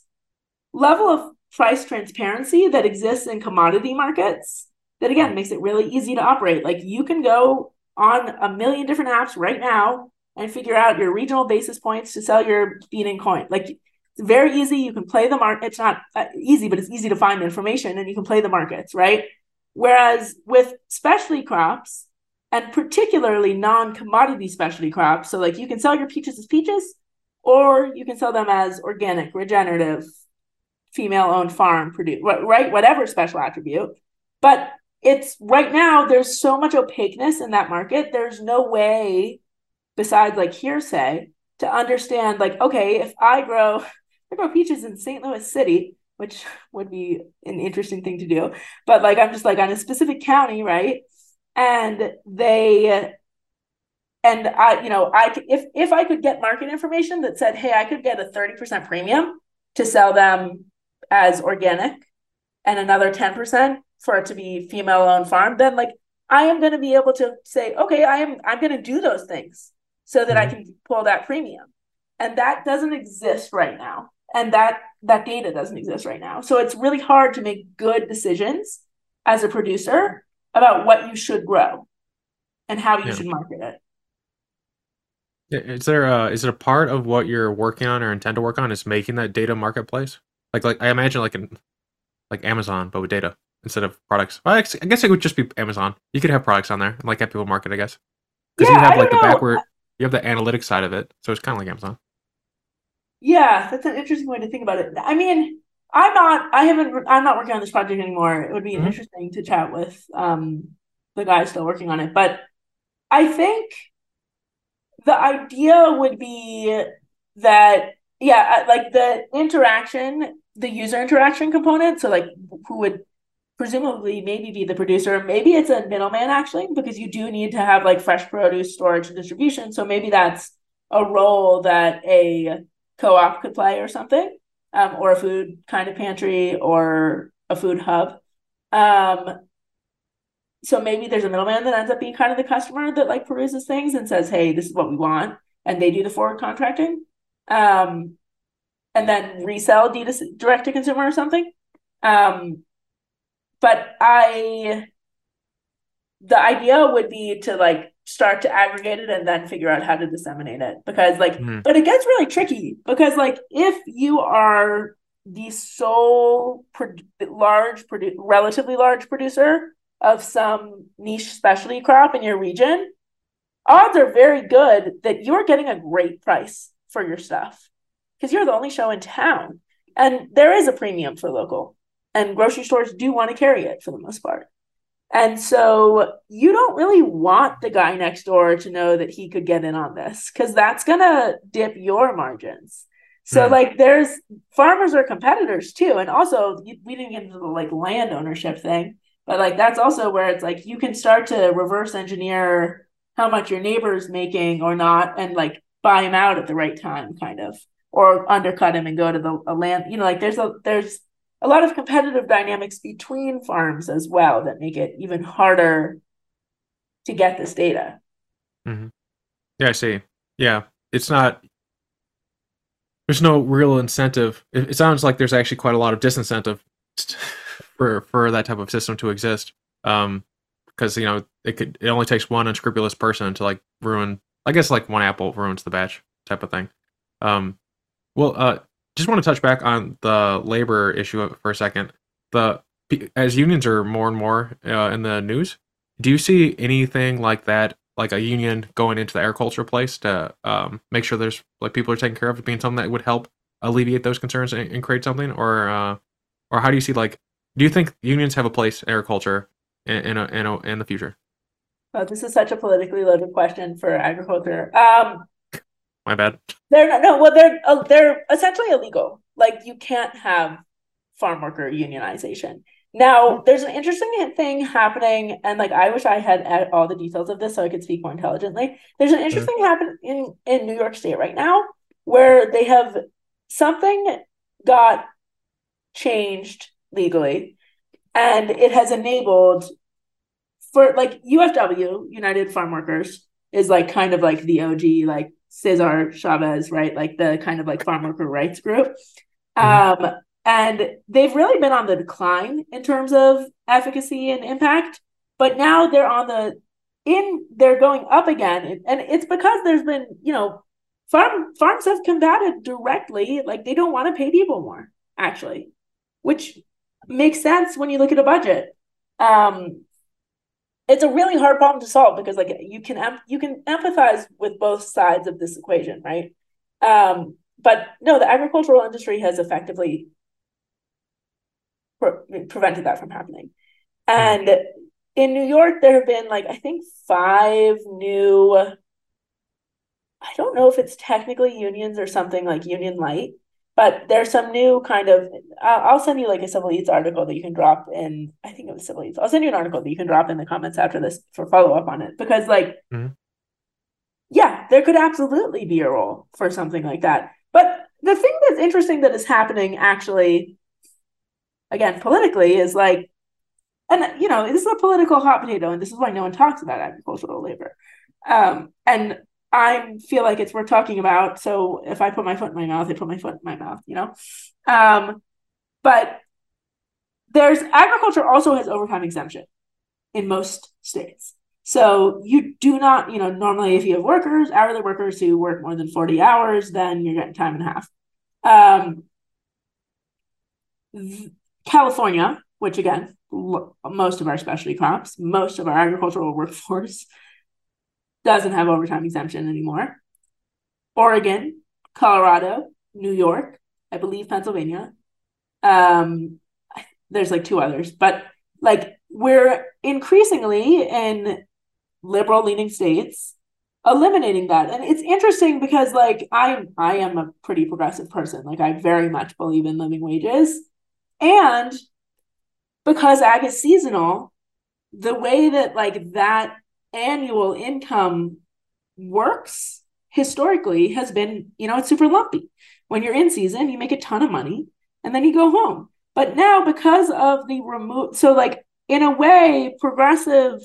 level of price transparency that exists in commodity markets that again makes it really easy to operate. Like you can go on a million different apps right now and figure out your regional basis points to sell your feeding coin. Like it's very easy. You can play the market. It's not uh, easy, but it's easy to find information and you can play the markets, right? Whereas with specialty crops, and particularly non-commodity specialty crops. So like you can sell your peaches as peaches, or you can sell them as organic, regenerative, female-owned farm produce, right? Whatever special attribute. But it's right now there's so much opaqueness in that market. There's no way, besides like hearsay, to understand like okay, if I grow [laughs] I grow peaches in St. Louis City, which would be an interesting thing to do, but like I'm just like on a specific county, right? and they and I, you know, I if if I could get market information that said, hey, I could get a 30% premium to sell them as organic and another 10% for it to be female owned farm, then like I am going to be able to say, okay, I am I'm going to do those things so that I mm-hmm. can pull that premium. And that doesn't exist right now. And that that data doesn't exist right now. So it's really hard to make good decisions as a producer about what you should grow and how you yeah. should market it. Is there a, is it a part of what you're working on or intend to work on is making that data marketplace? Like like I imagine like an like Amazon but with data instead of products. Well, I guess it would just be Amazon. You could have products on there and like have people market, I guess. Because yeah, you have like the know. backward you have the analytics side of it, so it's kind of like Amazon. Yeah, that's an interesting way to think about it. I mean, I'm not. I haven't. I'm not working on this project anymore. It would be mm-hmm. interesting to chat with um, the guy still working on it. But I think the idea would be that yeah, like the interaction, the user interaction component. So like, who would presumably maybe be the producer? Maybe it's a middleman actually, because you do need to have like fresh produce storage and distribution. So maybe that's a role that a co-op could play or something um, or a food kind of pantry or a food hub. Um, so maybe there's a middleman that ends up being kind of the customer that like peruses things and says, "Hey, this is what we want," and they do the forward contracting, um, and then resell D2C, direct to consumer or something. Um, but I, the idea would be to like start to aggregate it and then figure out how to disseminate it because like mm. but it gets really tricky because like if you are the sole pro- large produ- relatively large producer of some niche specialty crop in your region odds are very good that you're getting a great price for your stuff because you're the only show in town and there is a premium for local and grocery stores do want to carry it for the most part and so you don't really want the guy next door to know that he could get in on this because that's going to dip your margins. So, mm. like, there's farmers are competitors too. And also, we didn't get into the like land ownership thing, but like, that's also where it's like you can start to reverse engineer how much your neighbor's making or not and like buy him out at the right time, kind of, or undercut him and go to the a land. You know, like, there's a, there's, a lot of competitive dynamics between farms as well that make it even harder to get this data. Mm-hmm. Yeah, I see. Yeah, it's not. There's no real incentive. It, it, sounds like there's actually quite a lot of disincentive [laughs] for for that type of system to exist. Um, because you know it could. It only takes one unscrupulous person to like ruin. I guess like one apple ruins the batch type of thing. Um, well, uh, just want to touch back on the labor issue for a second. The as unions are more and more uh, in the news, do you see anything like that, like a union going into the agriculture place to um, make sure there's like people are taken care of, being something that would help alleviate those concerns and, and create something, or uh, or how do you see like, do you think unions have a place in agriculture in in, a, in, a, in the future? Oh, this is such a politically loaded question for agriculture. Um, my bad. They're not, no, well, they're uh, they're essentially illegal. Like you can't have farm worker unionization. Now, there's an interesting thing happening, and like I wish I had all the details of this so I could speak more intelligently. There's an interesting mm-hmm. happen in in New York State right now where they have something got changed legally, and it has enabled for like UFW United Farm Workers is like kind of like the OG like Cesar Chavez, right? Like the kind of like farm worker rights group. Mm-hmm. Um, and they've really been on the decline in terms of efficacy and impact. But now they're on the in they're going up again, and it's because there's been you know farm farms have combated directly like they don't want to pay people more actually, which makes sense when you look at a budget. Um, it's a really hard problem to solve because like you can you can empathize with both sides of this equation, right? Um, but no, the agricultural industry has effectively pre- prevented that from happening. And in New York, there have been like I think five new. I don't know if it's technically unions or something like Union Light, but there's some new kind of I'll send you like a civil eats article that you can drop in i think it was civil eats i'll send you an article that you can drop in the comments after this for follow-up on it. Because like mm-hmm. yeah there could absolutely be a role for something like that. But the thing that's interesting that is happening actually again politically is like and you know this is a political hot potato and this is why no one talks about agricultural labor. Um, and I feel like it's worth talking about. So if I put my foot in my mouth, I put my foot in my mouth, you know? Um, but there's agriculture also has overtime exemption in most states. So you do not, you know, normally if you have workers, hourly workers who work more than 40 hours, then you're getting time and a half. Um, California, which again, most of our specialty crops, most of our agricultural workforce doesn't have overtime exemption anymore. Oregon, Colorado, New York, I believe Pennsylvania. Um, there's like two others, but like we're increasingly in liberal leaning states eliminating that. And it's interesting because like I I am a pretty progressive person. Like I very much believe in living wages. And because ag is seasonal, the way that like that annual income works historically has been, you know, it's super lumpy. When you're in season, you make a ton of money and then you go home. But now, because of the remote, so like in a way, progressive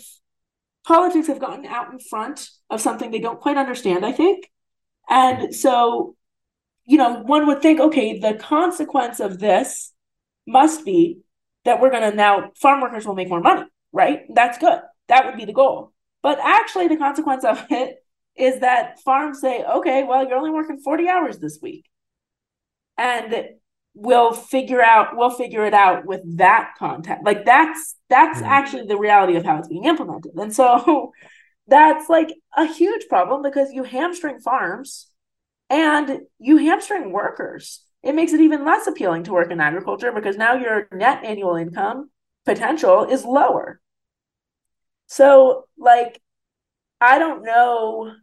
politics have gotten out in front of something they don't quite understand, I think. And so, you know, one would think, okay, the consequence of this must be that we're going to now, farm workers will make more money, right? That's good. That would be the goal. But actually, the consequence of [laughs] it is that farms say, okay, well, you're only working 40 hours this week. And we'll figure out we'll figure it out with that content like that's that's mm-hmm. actually the reality of how it's being implemented and so [laughs] that's like a huge problem because you hamstring farms and you hamstring workers it makes it even less appealing to work in agriculture because now your net annual income potential is lower so, like, I don't know.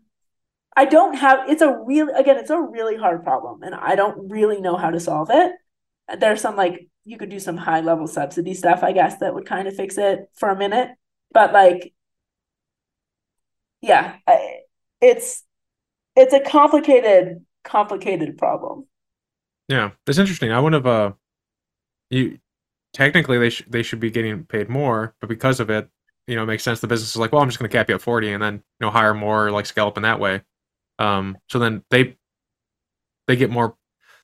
I don't have, it's a really, again, it's a really hard problem, and I don't really know how to solve it. There's some, like, you could do some high level subsidy stuff, I guess, that would kind of fix it for a minute. But, like, yeah, I, it's, it's a complicated, complicated problem. Yeah, that's interesting. I wouldn't have, uh, you, technically they should they should be getting paid more, but because of it, you know, it makes sense. The business is like, well, I'm just going to cap you at 40 and then, you know, hire more, like in that way. Um, so then they, they get more.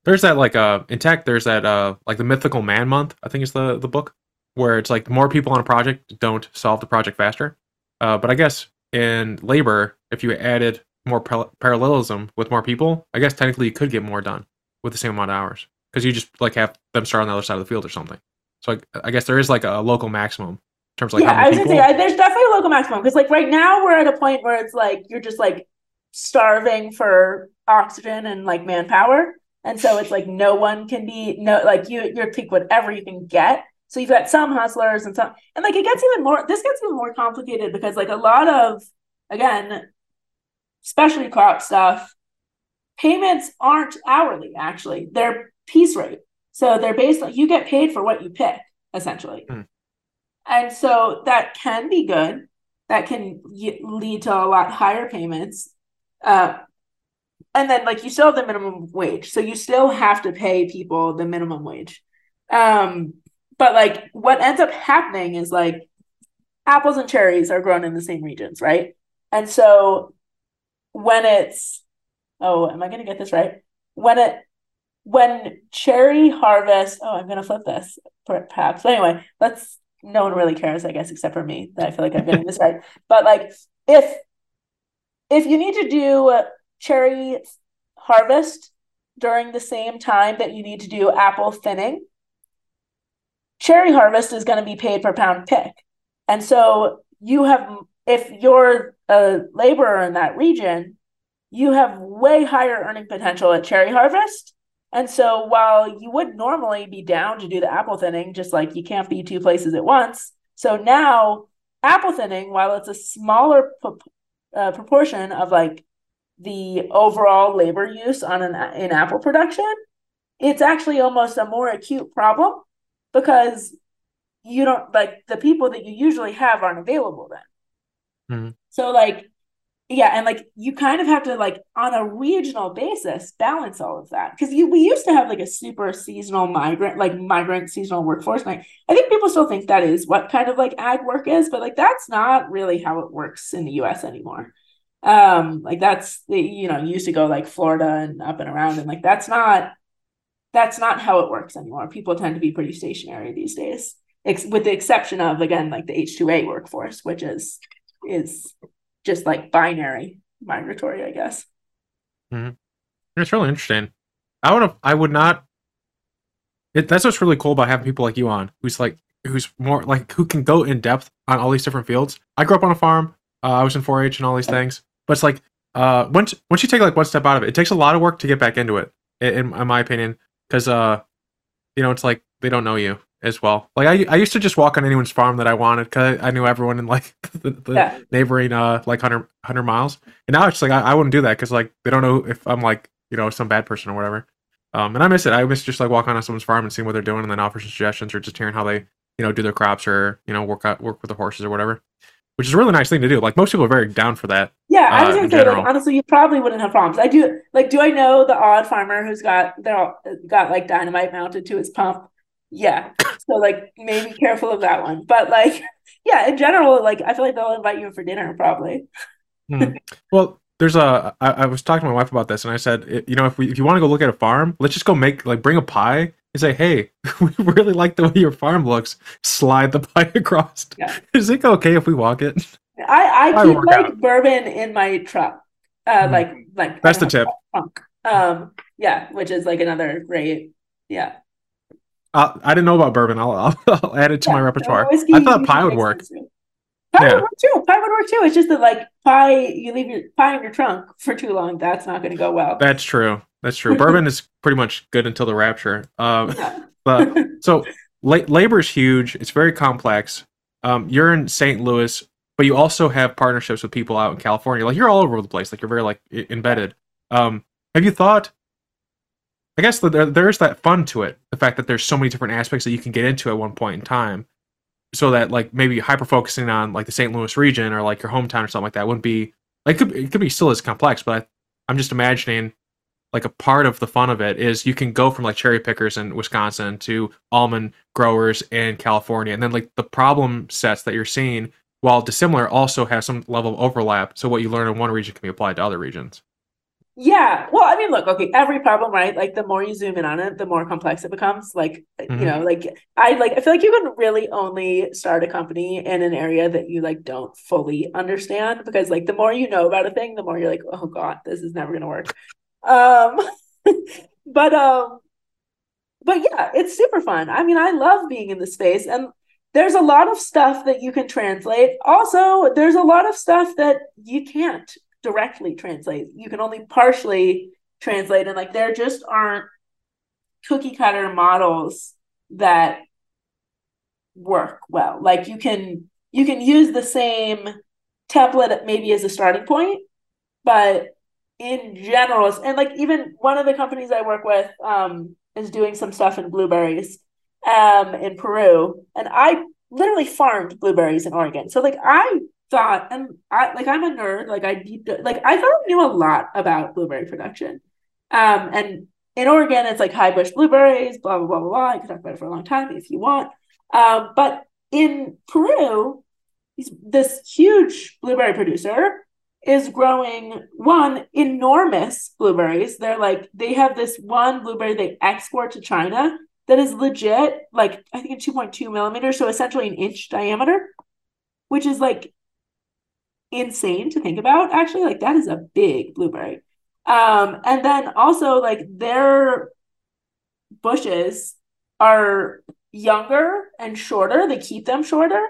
There's that like, uh, in tech, there's that, uh, like the mythical man month, I think is the, the book where it's like more people on a project don't solve the project faster. Uh, but I guess in labor, if you added more par- parallelism with more people, I guess technically you could get more done with the same amount of hours because you just like have them start on the other side of the field or something. So I, I guess there is like a local maximum terms of like yeah, I was people? gonna say there's definitely a local maximum because like right now we're at a point where it's like you're just like starving for oxygen and like manpower, and so it's like no one can be no like you you're take whatever you can get. So you've got some hustlers and some and like it gets even more this gets even more complicated because like a lot of again specialty crop stuff payments aren't hourly actually they're piece rate so they're based on you get paid for what you pick essentially mm. And so that can be good. That can lead to a lot higher payments. Uh, and then, like, you still have the minimum wage. So you still have to pay people the minimum wage. Um, but, like, what ends up happening is, like, apples and cherries are grown in the same regions, right? And so when it's, oh, am I going to get this right? When it, when cherry harvest, oh, I'm gonna flip this perhaps. But anyway, let's. No one really cares, I guess, except for me. That I feel like I'm getting this right. But like, if if you need to do cherry harvest during the same time that you need to do apple thinning, cherry harvest is going to be paid per pound pick. And so you have, if you're a laborer in that region, you have way higher earning potential at cherry harvest. And so while you would normally be down to do the apple thinning, just like you can't be two places at once. So now apple thinning, while it's a smaller uh, proportion of like the overall labor use on an in apple production, it's actually almost a more acute problem because you don't like the people that you usually have aren't available then. Mm-hmm. So like yeah, and like you kind of have to like on a regional basis balance all of that because you we used to have like a super seasonal migrant like migrant seasonal workforce. I think people still think that is what kind of like ag work is, but like that's not really how it works in the U.S. anymore. Um, like that's the you know used to go like Florida and up and around, and like that's not that's not how it works anymore. People tend to be pretty stationary these days, ex- with the exception of again like the H two A workforce, which is is just like binary migratory, I guess. Mm-hmm. It's really interesting. I would have, I would not. It, that's what's really cool about having people like you on, who's like, who's more like, who can go in depth on all these different fields. I grew up on a farm. Uh, I was in 4-H and all these things, but it's like, uh, once once you take like one step out of it, it takes a lot of work to get back into it, in, in my opinion because uh, you know, it's like they don't know you as well. Like I, I used to just walk on anyone's farm that I wanted because I knew everyone in like [laughs] the, the yeah. neighboring uh like 100, 100 miles. And now it's like I, I wouldn't do that because like they don't know if I'm like you know some bad person or whatever. Um, and I miss it. I miss just like walking on someone's farm and seeing what they're doing and then offer suggestions or just hearing how they you know do their crops or you know work out work with the horses or whatever which is a really nice thing to do. Like most people are very down for that. Yeah, I was uh, gonna say, like honestly, you probably wouldn't have problems. I do. Like, do I know the odd farmer who's got they're got like dynamite mounted to his pump? Yeah. So like, maybe careful of that one. But like, [laughs] yeah, in general, like I feel like they'll invite you for dinner probably. hmm. Well, there's a. I, I was talking to my wife about this, and I said, you know, if we if you want to go look at a farm, let's just go make like bring a pie and say, hey, [laughs] we really like the way your farm looks. Slide the pie [laughs] across. Yeah. Is it okay if we walk it? I, I keep like out. bourbon in my truck. Uh, mm. like like that's the tip. Um, yeah, which is like another great, yeah. Uh, I didn't know about bourbon. I'll, I'll, [laughs] I'll add it to yeah, my repertoire. I thought pie would work. Pie yeah. would work too. Pie would work too. It's just that like pie, you leave your pie in your trunk for too long. That's not going to go well. That's true. That's true. Bourbon is pretty much good until the rapture. Um, [laughs] but [laughs] so la- labor is huge. It's very complex. Um, you're in St. Louis, but you also have partnerships with people out in California. Like you're all over the place. Like you're very like embedded. Um, have you thought? I guess there there's that fun to it. The fact that there's so many different aspects that you can get into at one point in time, so that like maybe hyper focusing on like the St. Louis region or like your hometown or something like that wouldn't be like it could, it could be still as complex. But I, I'm just imagining like a part of the fun of it is you can go from like cherry pickers in Wisconsin to almond growers in California, and then like the problem sets that you're seeing, while dissimilar, also have some level of overlap. So what you learn in one region can be applied to other regions. Yeah. Well, I mean, look, okay, every problem, right? Like the more you zoom in on it, the more complex it becomes. Like, mm-hmm. you know, like I like I feel like you can really only start a company in an area that you like don't fully understand because like the more you know about a thing, the more you're like, oh God, this is never gonna work. Um, [laughs] but um, but yeah, it's super fun. I mean, I love being in the space, and there's a lot of stuff that you can translate. Also, there's a lot of stuff that you can't directly translate. You can only partially translate, and like there just aren't cookie cutter models that work well. Like you can you can use the same template maybe as a starting point, but in general, and like even one of the companies I work with um, is doing some stuff in blueberries um, in Peru, and I literally farmed blueberries in Oregon. So like I thought, and I like I'm a nerd, like I deep like I thought I knew a lot about blueberry production, um, and in Oregon it's like high bush blueberries, blah blah blah blah blah. I could talk about it for a long time if you want, um, but in Peru, this huge blueberry producer is growing one enormous blueberries. They're like they have this one blueberry they export to China that is legit, like I think 2.2 millimeters, so essentially an inch diameter, which is like insane to think about. Actually, like that is a big blueberry. Um, and then also like their bushes are younger and shorter. They keep them shorter,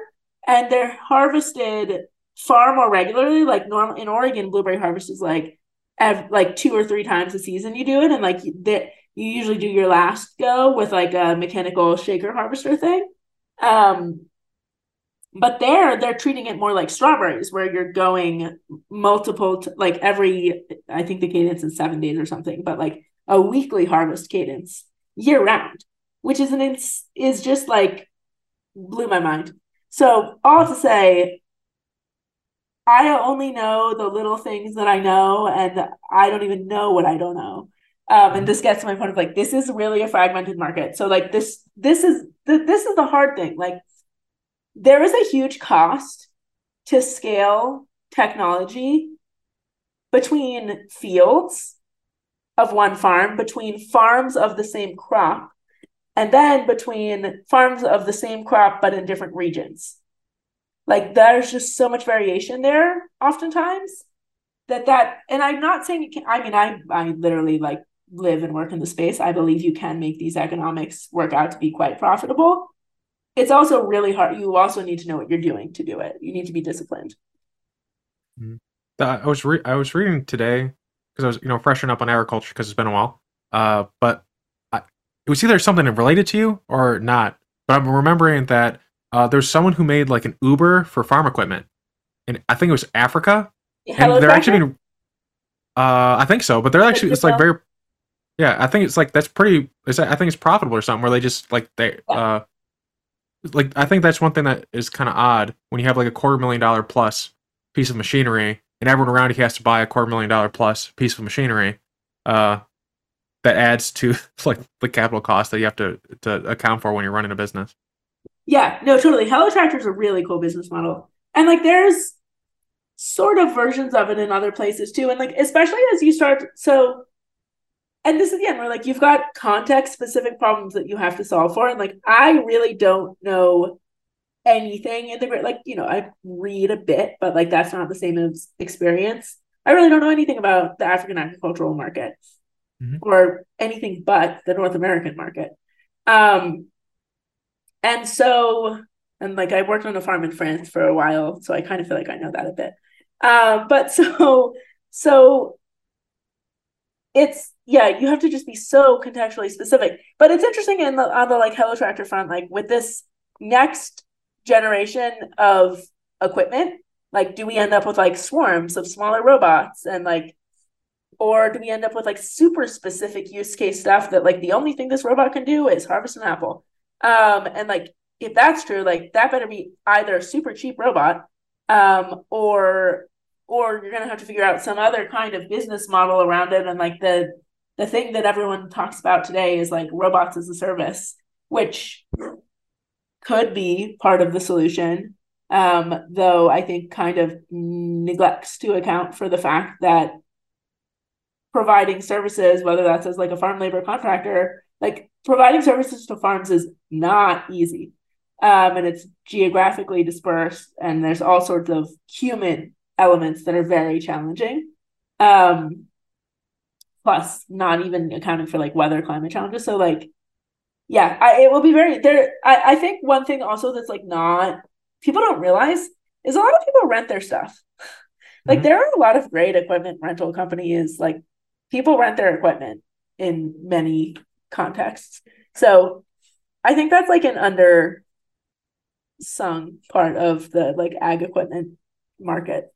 and they're harvested far more regularly. Like normal in Oregon, blueberry harvest is like ev- like two or three times a season you do it, and like that you usually do your last go with like a mechanical shaker harvester thing. Um, but there they're treating it more like strawberries, where you're going multiple t- like every I think the cadence is seven days or something, but like a weekly harvest cadence year round, which is an ins- is just like blew my mind. So all to say, I only know the little things that I know, and I don't even know what I don't know. Um, and this gets to my point of like this is really a fragmented market. So like this this is the, this is the hard thing. Like there is a huge cost to scale technology between fields of one farm, between farms of the same crop, and then between farms of the same crop but in different regions. Like there's just so much variation there oftentimes that that and i'm not saying you can i mean i i literally like live and work in the space. I believe you can make these economics work out to be quite profitable it's also really hard you also need to know what you're doing to do it you need to be disciplined mm-hmm. i was re- i was reading today because i was you know freshening up on agriculture because it's been a while uh but I, it was either something related to you or not but i'm remembering that uh, there's someone who made like an Uber for farm equipment, and I think it was Africa. Hello, and they're actually being, uh, I think so, but they're actually it's like very, yeah, I think it's like that's pretty. It's, I think it's profitable or something where they just like they, uh, like I think that's one thing that is kind of odd when you have like a quarter million dollar plus piece of machinery and everyone around you has to buy a quarter million dollar plus piece of machinery. Uh, that adds to [laughs] like the capital cost that you have to to account for when you're running a business. Yeah, no, totally. Hello Tractor is a really cool business model. And like there's sort of versions of it in other places too. And like especially as you start so and this is again where like you've got context specific problems that you have to solve for. And like I really don't know anything in the like, you know, I read a bit, but like that's not the same as experience. I really don't know anything about the African agricultural market mm-hmm. or anything but the North American market. Um and so, and like I worked on a farm in France for a while, so I kind of feel like I know that a bit. Um, but [laughs] so, so it's yeah, you have to just be so contextually specific. But it's interesting in the on the like Hello Tractor front, like with this next generation of equipment, like do we end up with like swarms of smaller robots and like or do we end up with like super specific use case stuff that like the only thing this robot can do is harvest an apple um, and like if that's true, like that better be either a super cheap robot, um, or or you're gonna have to figure out some other kind of business model around it. And like the the thing that everyone talks about today is like robots as a service, which could be part of the solution. Um, though I think kind of neglects to account for the fact that providing services, whether that's as like a farm labor contractor, like providing services to farms is not easy. Um, and it's geographically dispersed, and there's all sorts of human elements that are very challenging. Um, plus, not even accounting for like weather, climate challenges. So, like, yeah, I, it will be very there. I, I think one thing also that's like not people don't realize is a lot of people rent their stuff. [laughs] like, mm-hmm. there are a lot of great equipment rental companies. Like, people rent their equipment in many contexts. So I think that's like an under sung part of the like ag equipment market.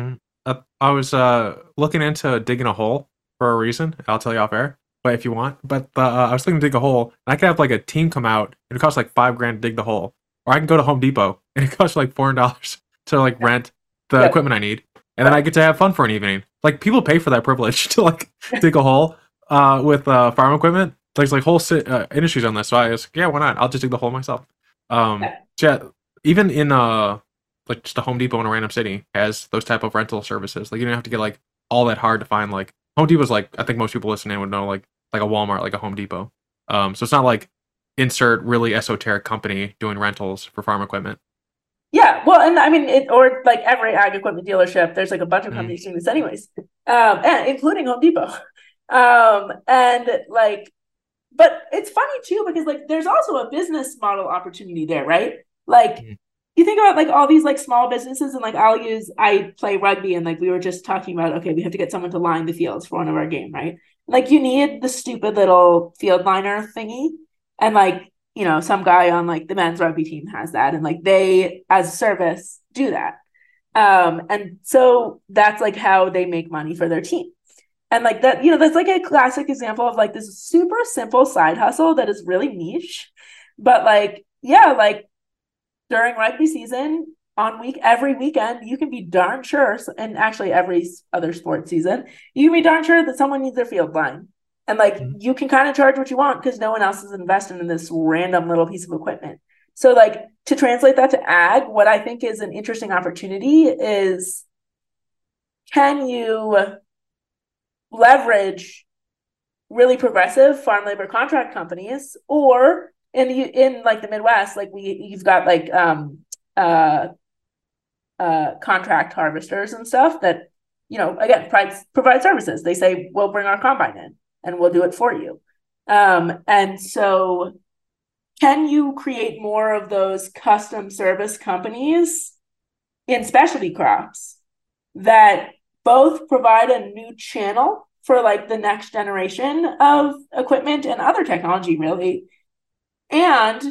Mm-hmm. Uh, I was uh looking into digging a hole for a reason. I'll tell you off air, but if you want. But uh, I was looking to dig a hole, and I could have like a team come out, and it costs like five grand to dig the hole, or I can go to Home Depot, [laughs] and it costs like four hundred dollars to like rent the yep. equipment I need, and then I get to have fun for an evening. Like people pay for that privilege [laughs] to like [laughs] dig a hole uh with uh farm equipment there's like whole uh, industries on this. So I was like, yeah, why not? I'll just dig the hole myself. Um, yeah. yeah, even in uh like just a Home Depot in a random city has those type of rental services. Like you don't have to get like all that hard to find like Home Depot Depot's like I think most people listening would know like like a Walmart, like a Home Depot. Um, so it's not like insert really esoteric company doing rentals for farm equipment. Yeah, well, and I mean, it or like every ag equipment dealership, there's like a bunch of mm-hmm. companies mm. doing this, anyways, um, and including Home Depot. [laughs] Um, and like, but it's funny too because like there's also a business model opportunity there, right? Like, mm. You think about like all these like small businesses, and like I'll use I play rugby, and like we were just talking about, okay, we have to get someone to line the fields for one of our game, right? Like you need the stupid little field liner thingy, and like you know, some guy on like the men's rugby team has that, and like they, as a service, do that. Um, and so that's like how they make money for their team. And like that, you know, that's like a classic example of like this super simple side hustle that is really niche. But like, yeah, like during rugby season, on week every weekend, you can be darn sure, and actually every other sports season, you can be darn sure that someone needs their field line and like mm-hmm. you can kind of charge what you want because no one else is investing in this random little piece of equipment. So like to translate that to ag, what I think is an interesting opportunity is can you leverage really progressive farm labor contract companies or in the in like the Midwest, like we you've got like um uh uh contract harvesters and stuff that you know again provide provide services. They say we'll bring our combine in and we'll do it for you. Um, and so, can you create more of those custom service companies in specialty crops that both provide a new channel for like the next generation of equipment and other technology, really, and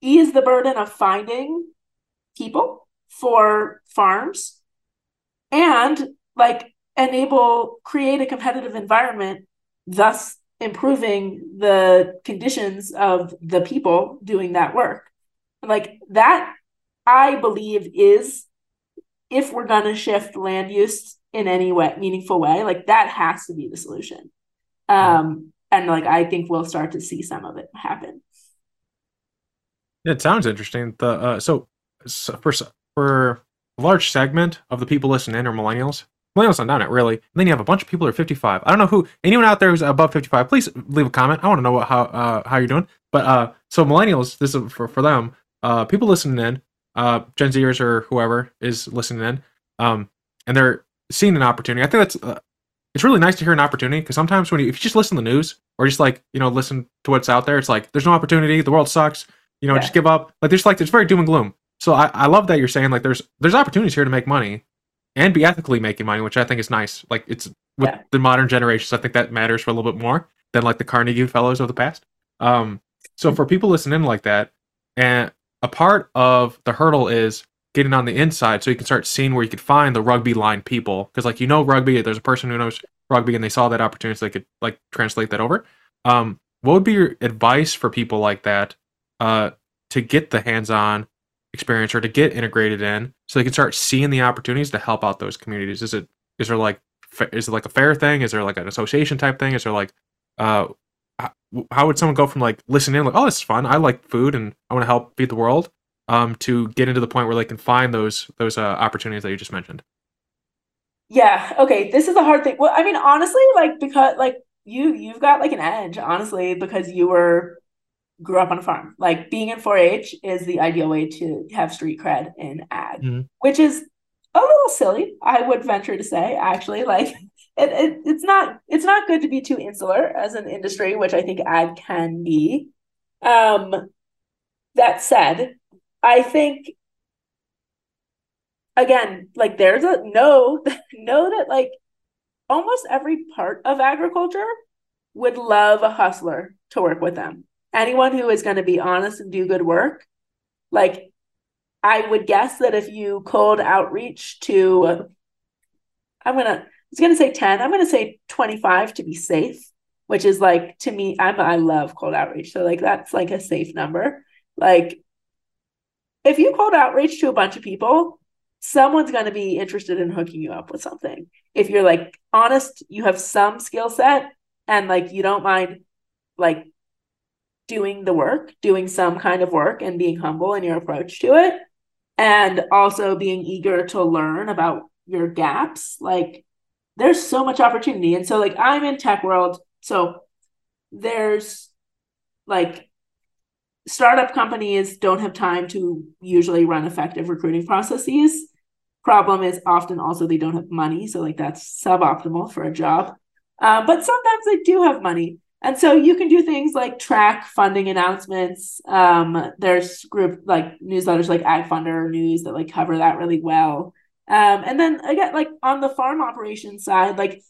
ease the burden of finding people for farms and like enable create a competitive environment thus improving the conditions of the people doing that work. Like that, I believe is if we're going to shift land use in any way, meaningful way, like that has to be the solution. Um, and like I think we'll start to see some of it happen. It sounds interesting. The uh, so, so for for a large segment of the people listening in are millennials, millennials not done it really. And then you have a bunch of people who are 55. I don't know who anyone out there who's above 55. Please leave a comment. I want to know what, how uh, how you're doing. But uh, so millennials, this is for for them. Uh, people listening in, uh, Gen Zers or whoever is listening in, um, and they're seeing an opportunity. I think that's uh, it's really nice to hear an opportunity because sometimes when you if you just listen to the news or just like you know listen to what's out there, it's like there's no opportunity. The world sucks. You know, yeah. just give up. Like there's like it's very doom and gloom. So I, I love that you're saying like there's there's opportunities here to make money and be ethically making money, which I think is nice. Like it's with yeah. the modern generations, I think that matters for a little bit more than like the Carnegie fellows of the past. Um, so for people listening like that, and a part of the hurdle is getting on the inside so you can start seeing where you could find the rugby line people because like you know rugby there's a person who knows rugby and they saw that opportunity so they could like translate that over um, what would be your advice for people like that uh, to get the hands-on experience or to get integrated in so they can start seeing the opportunities to help out those communities. Is it is there like is it like a fair thing? Is there like an association type thing? Is there like uh how would someone go from like listening like oh this is fun. I like food and i want to help feed the world um to get into the point where they can find those those uh, opportunities that you just mentioned? Yeah. Okay. This is a hard thing. Well i mean honestly like because like you you've got like an edge honestly because you were grew up on a farm. Like being in 4-H is the ideal way to have street cred in ag, mm-hmm. which is a little silly, I would venture to say. Actually, [laughs] like it, it, it's not it's not good to be too insular as an industry, which I think ag can be. Um, that said, I think again, like there's a no [laughs] know that like almost every part of agriculture would love a hustler to work with them anyone who is going to be honest and do good work, like I would guess that if you cold outreach to, I'm gonna, I was gonna say 10, I'm gonna say 25 to be safe, which is like to me, I'm I love cold outreach. So like that's like a safe number. Like if you cold outreach to a bunch of people, someone's going to be interested in hooking you up with something. If you're like honest, you have some skill set and like you don't mind like doing the work, doing some kind of work and being humble in your approach to it, and also being eager to learn about your gaps. Like there's so much opportunity. And so like i'm in tech world. So there's like startup companies don't have time to usually run effective recruiting processes. Problem is often also they don't have money. So like that's suboptimal for a job. Uh, but sometimes they do have money and so you can do things like track funding announcements. Um, there's group like newsletters like Ag Funder News that like cover that really well. Um, and then again, like on the farm operations side, like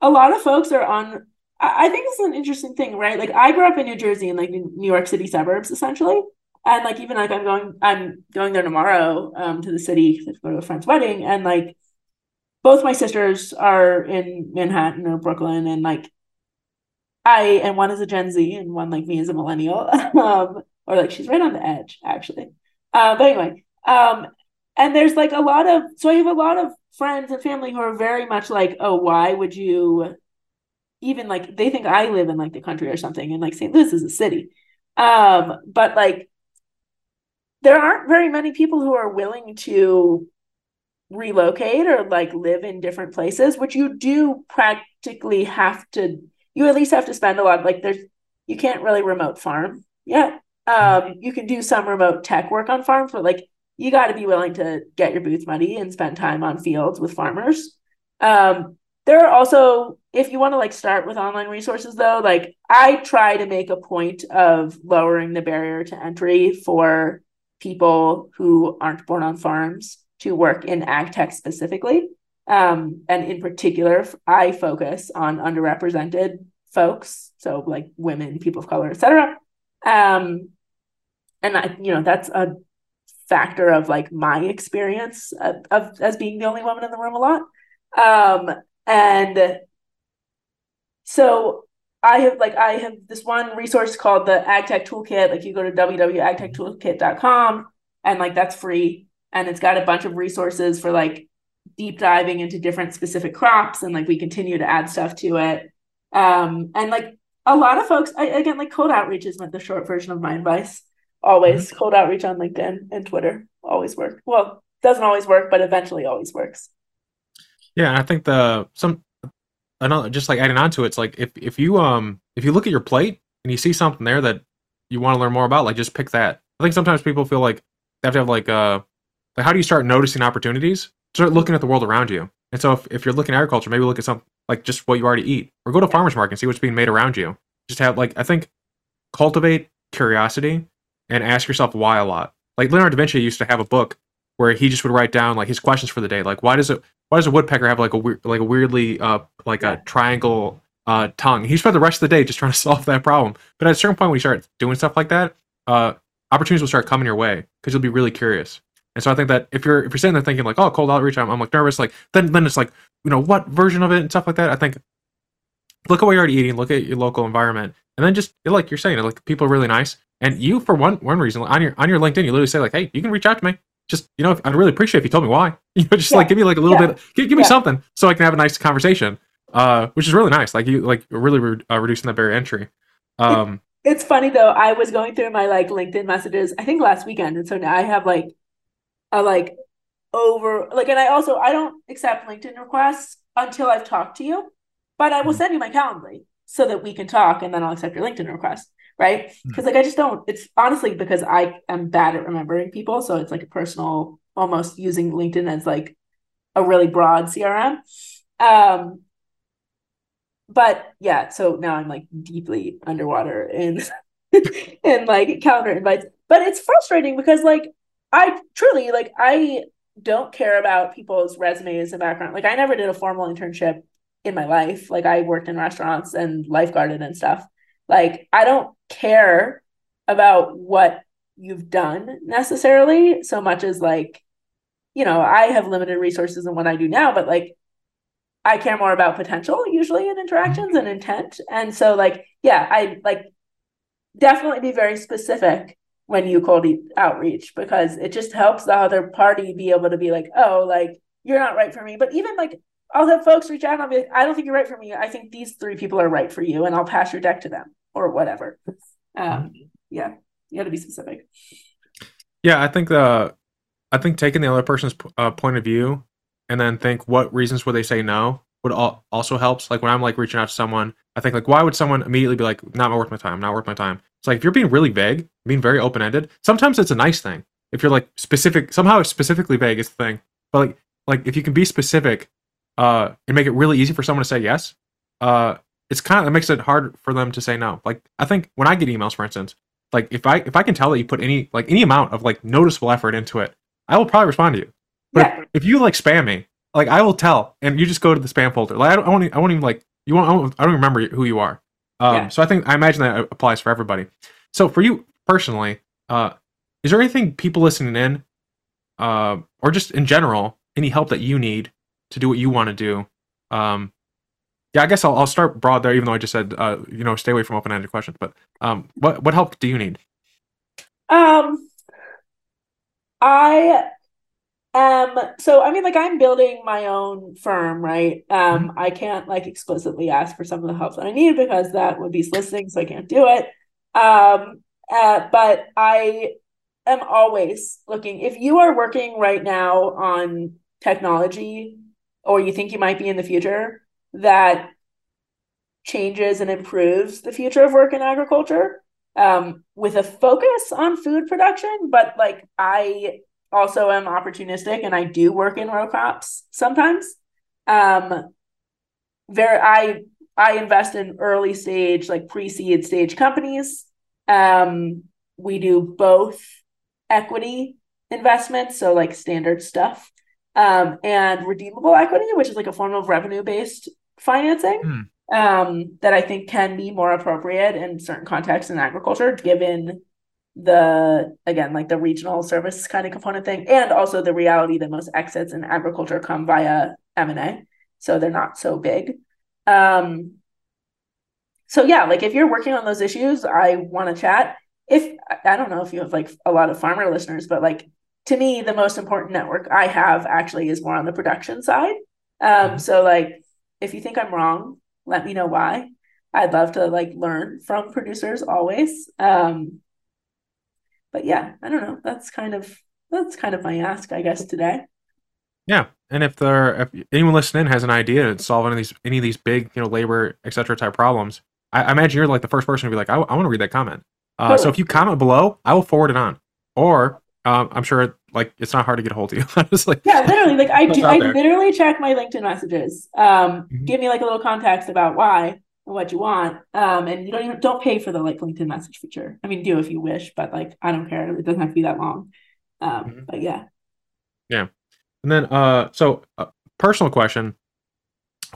a lot of folks are on. I think this is an interesting thing, right? Like I grew up in New Jersey and like New York City suburbs, essentially. And like even like I'm going, I'm going there tomorrow um, to the city to go to a friend's wedding, and like both my sisters are in Manhattan or Brooklyn, and like I and one is a Gen Z and one like me is a millennial. [laughs] um, or like she's right on the edge, actually. Uh, but anyway, um, and there's like a lot of so I have a lot of friends and family who are very much like, oh, why would you even like they think I live in like the country or something, and like St. Louis is a city. Um, but like there aren't very many people who are willing to relocate or like live in different places, which you do practically have to you at least have to spend a lot like there's you can't really remote farm yet. Um you can do some remote tech work on farms but like you got to be willing to get your booth money and spend time on fields with farmers. Um there are also if you want to like start with online resources though like i try to make a point of lowering the barrier to entry for people who aren't born on farms to work in ag tech specifically um, and in particular, I focus on underrepresented folks, so like women, people of color, etc. Um, and I, you know, that's a factor of like my experience of, of, as being the only woman in the room a lot. Um, and so I have like I have this one resource called the AgTech Toolkit. Like you go to www.agtechtoolkit.com and like that's free and it's got a bunch of resources for like deep diving into different specific crops and like we continue to add stuff to it. Um and like a lot of folks I, again like cold outreach is like the short version of my advice always mm-hmm. cold outreach on linkedin and twitter always work. Well doesn't always work but eventually always works. Yeah i think the some another just like adding on to it, it's like if if you um if you look at your plate and you see something there that you want to learn more about like just pick that. I think sometimes people feel like they have to have like uh like how do you start noticing opportunities start looking at the world around you. And so if, if you're looking at agriculture, maybe look at something like just what you already eat, or go to farmers market and see what's being made around you. Just have like I think cultivate curiosity and ask yourself why a lot. Like Leonardo da Vinci used to have a book where he just would write down like his questions for the day. Like why does it why does a woodpecker have like a weird like a weirdly uh like a triangle uh tongue? He spent the rest of the day just trying to [laughs] solve that problem. But at a certain point when you start doing stuff like that, uh opportunities will start coming your way because you'll be really curious. And so I think that if you're if you're sitting there thinking like, oh, cold outreach, I'm, I'm like nervous, like then then it's like, you know, what version of it and stuff like that. I think look at what you're already eating, look at your local environment, and then just like you're saying, like people are really nice. And you, for one one reason, on your on your LinkedIn, you literally say like, hey, you can reach out to me. Just you know, I'd really appreciate if you told me why. [laughs] You know, just yeah. like give me like a little yeah. bit, give, give me yeah. something so I can have a nice conversation. Uh, which is really nice. Like you like really re- uh, reducing that barrier entry. Um, it's funny though. I was going through my like LinkedIn messages. I think last weekend, and so now I have like a like over like and I also I don't accept LinkedIn requests until I've talked to you, but I will mm-hmm. send you my Calendly so that we can talk and then I'll accept your LinkedIn request. Right. Because mm. like I just don't it's honestly because I am bad at remembering people. So it's like a personal almost using LinkedIn as like a really broad CRM. Um but yeah, so now I'm like deeply underwater in [laughs] in like calendar invites. But it's frustrating because like I truly like I don't care about people's resumes and background. Like I never did a formal internship in my life. Like I worked in restaurants and lifeguarded and stuff. Like I don't care about what you've done necessarily so much as like you know, I have limited resources in what I do now, but like I care more about potential usually in interactions and intent. And so like yeah, I like definitely be very specific when you cold outreach because it just helps the other party be able to be like, oh, like you're not right for me. But even like I'll have folks reach out and I'll be like, I don't think you're right for me. I think these three people are right for you, and I'll pass your deck to them or whatever. Um, yeah, you got to be specific. Yeah, I think the I think taking the other person's uh, point of view and then think what reasons would they say no would all, also helps. Like when I'm like reaching out to someone, I think like why would someone immediately be like not worth my time, not worth my time. It's like if you're being really vague, being very open ended. Sometimes it's a nice thing if you're like specific. Somehow specifically vague is the thing. But like like if you can be specific, uh, and make it really easy for someone to say yes, uh, it's kind of it makes it hard for them to say no. Like I think when I get emails, for instance, like if I if I can tell that you put any like any amount of like noticeable effort into it, I will probably respond to you. But yeah. if, if, you like spam me, like I will tell, and you just go to the spam folder. Like I don't, I won't, I won't even like you won't. I don't, I don't remember who you are. Um, yeah. So I think I imagine that applies for everybody. So for you personally, uh, is there anything people listening in, uh, or just in general, any help that you need to do what you want to do? Um, yeah, I guess I'll, I'll start broad there, even though I just said, uh, you know, stay away from open-ended questions. But um, what what help do you need? Um, I um so I mean like I'm building my own firm, right? Um mm-hmm. I can't like explicitly ask for some of the help that I need because that would be soliciting, so I can't do it. Um uh, but I am always looking if you are working right now on technology or you think you might be in the future that changes and improves the future of work in agriculture um, with a focus on food production but like i also am opportunistic and I do work in row crops sometimes. Um, very, I I invest in early stage, like pre-seed stage companies. Um, we do both equity investments, so like standard stuff, um, and redeemable equity, which is like a form of revenue-based financing. Hmm. Um, that I think can be more appropriate in certain contexts in agriculture, given the again like the regional service kind of component thing and also the reality that most exits in agriculture come via m&a so they're not so big. Um so yeah like if you're working on those issues i want to chat. If i don't know if you have like a lot of farmer listeners but like to me the most important network i have actually is more on the production side. Um mm-hmm. so like if you think i'm wrong let me know why. I'd love to like learn from producers always. Um but yeah, I don't know. That's kind of that's kind of my ask, I guess, today. Yeah, and if there if anyone listening has an idea to solve any of these any of these big you know labor etc type problems, I, I, imagine you're like the first person to be like, I, I want to read that comment. Uh, totally. So if you comment below, I will forward it on, or um, I'm sure like it's not hard to get a hold of you. [laughs] like, yeah, literally, like I [laughs] do, I literally check my LinkedIn messages. Um, mm-hmm. give me like a little context about why, what you want. Um, and you don't even don't pay for the like LinkedIn message feature. I mean, do if you wish, but like I don't care. It doesn't have to be that long. Um, mm-hmm. but yeah. Yeah. And then uh so uh, personal question.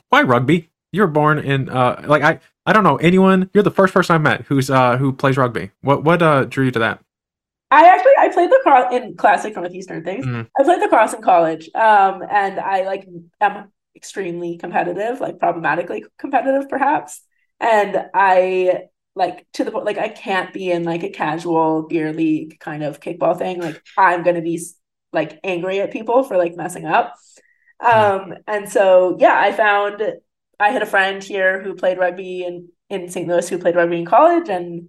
Why rugby? You were born in uh like I I don't know anyone. You're the first person I've met who's uh who plays rugby. What what uh drew you to that? I actually I played lacrosse in classic northeastern things. Mm-hmm. I played lacrosse in college. Um and I like am extremely competitive, like problematically competitive, perhaps. And I like to the point, like I can't be in like a casual beer league kind of kickball thing. Like I'm gonna be like angry at people for like messing up. Um, and so yeah, I found I had a friend here who played rugby in in St. Louis who played rugby in college, and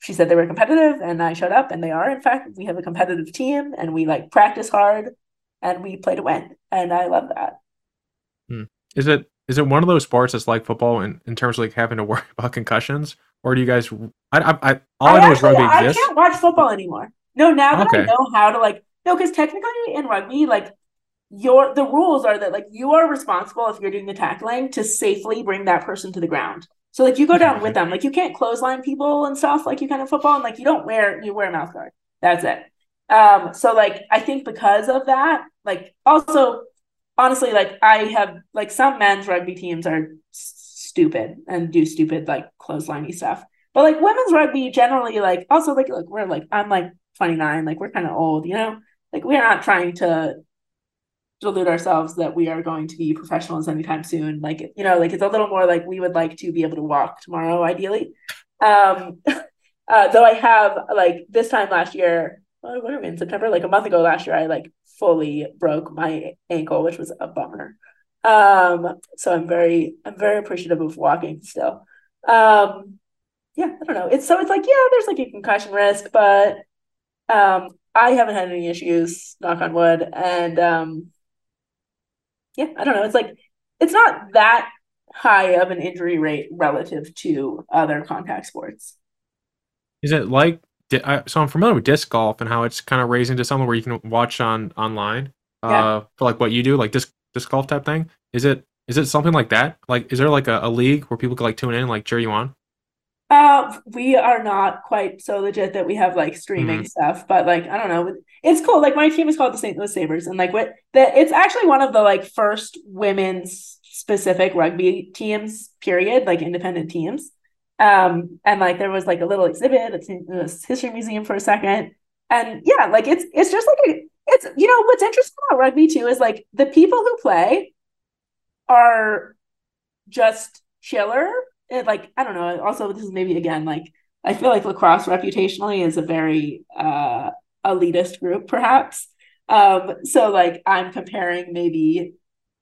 she said they were competitive, and I showed up, and they are. In fact, we have a competitive team, and we like practice hard, and we play to win, and I love that. Hmm. Is it is it one of those sports that's like football in, in terms of like having to [laughs] worry about concussions, or do you guys? I I, I all I, I know actually, is rugby I exists. Can't watch football anymore. No, now that okay. I know how to like no, because technically in rugby, like your the rules are that like you are responsible if you're doing the tackling to safely bring that person to the ground. So like you go down with them. Like you can't clothesline people and stuff like you can in football, and like you don't wear you wear a mouth guard. That's it. Um, so like I think because of that, like also honestly, like I have like some men's rugby teams are stupid and do stupid like clothesliney stuff. But like women's rugby generally, like also like look, we're like I'm like 29, like we're kind of old, you know. Like we're not trying to delude ourselves that we are going to be professionals anytime soon. Like you know, like it's a little more like we would like to be able to walk tomorrow, ideally. Um, [laughs] uh, though I have like this time last year, what are we in September? Like a month ago last year, I like fully broke my ankle, which was a bummer. Um, so I'm very, I'm very appreciative of walking still. Um, yeah, I don't know. It's so it's like, yeah, there's like a concussion risk, but um, I haven't had any issues, knock on wood. And um yeah, I don't know. It's like it's not that high of an injury rate relative to other contact sports. Is it like so? I'm familiar with disc golf and how it's kind of raising to something where you can watch on online yeah. uh, for like what you do, like disc disc golf type thing. Is it is it something like that? Like, is there like a, a league where people can like tune in and like cheer you on? Uh, we are not quite so legit that we have like streaming mm-hmm. stuff, but like I don't know, it's cool. Like my team is called the St. Louis Sabres, and like what that it's actually one of the like first women's specific rugby teams, period, like independent teams. Um, and like there was like a little exhibit at the history museum for a second, and yeah, like it's it's just like a it's you know what's interesting about rugby too is like the people who play are just chiller it, like I don't know. Also, this is maybe again like I feel like lacrosse reputationally is a very uh, elitist group, perhaps. Um, so like I'm comparing maybe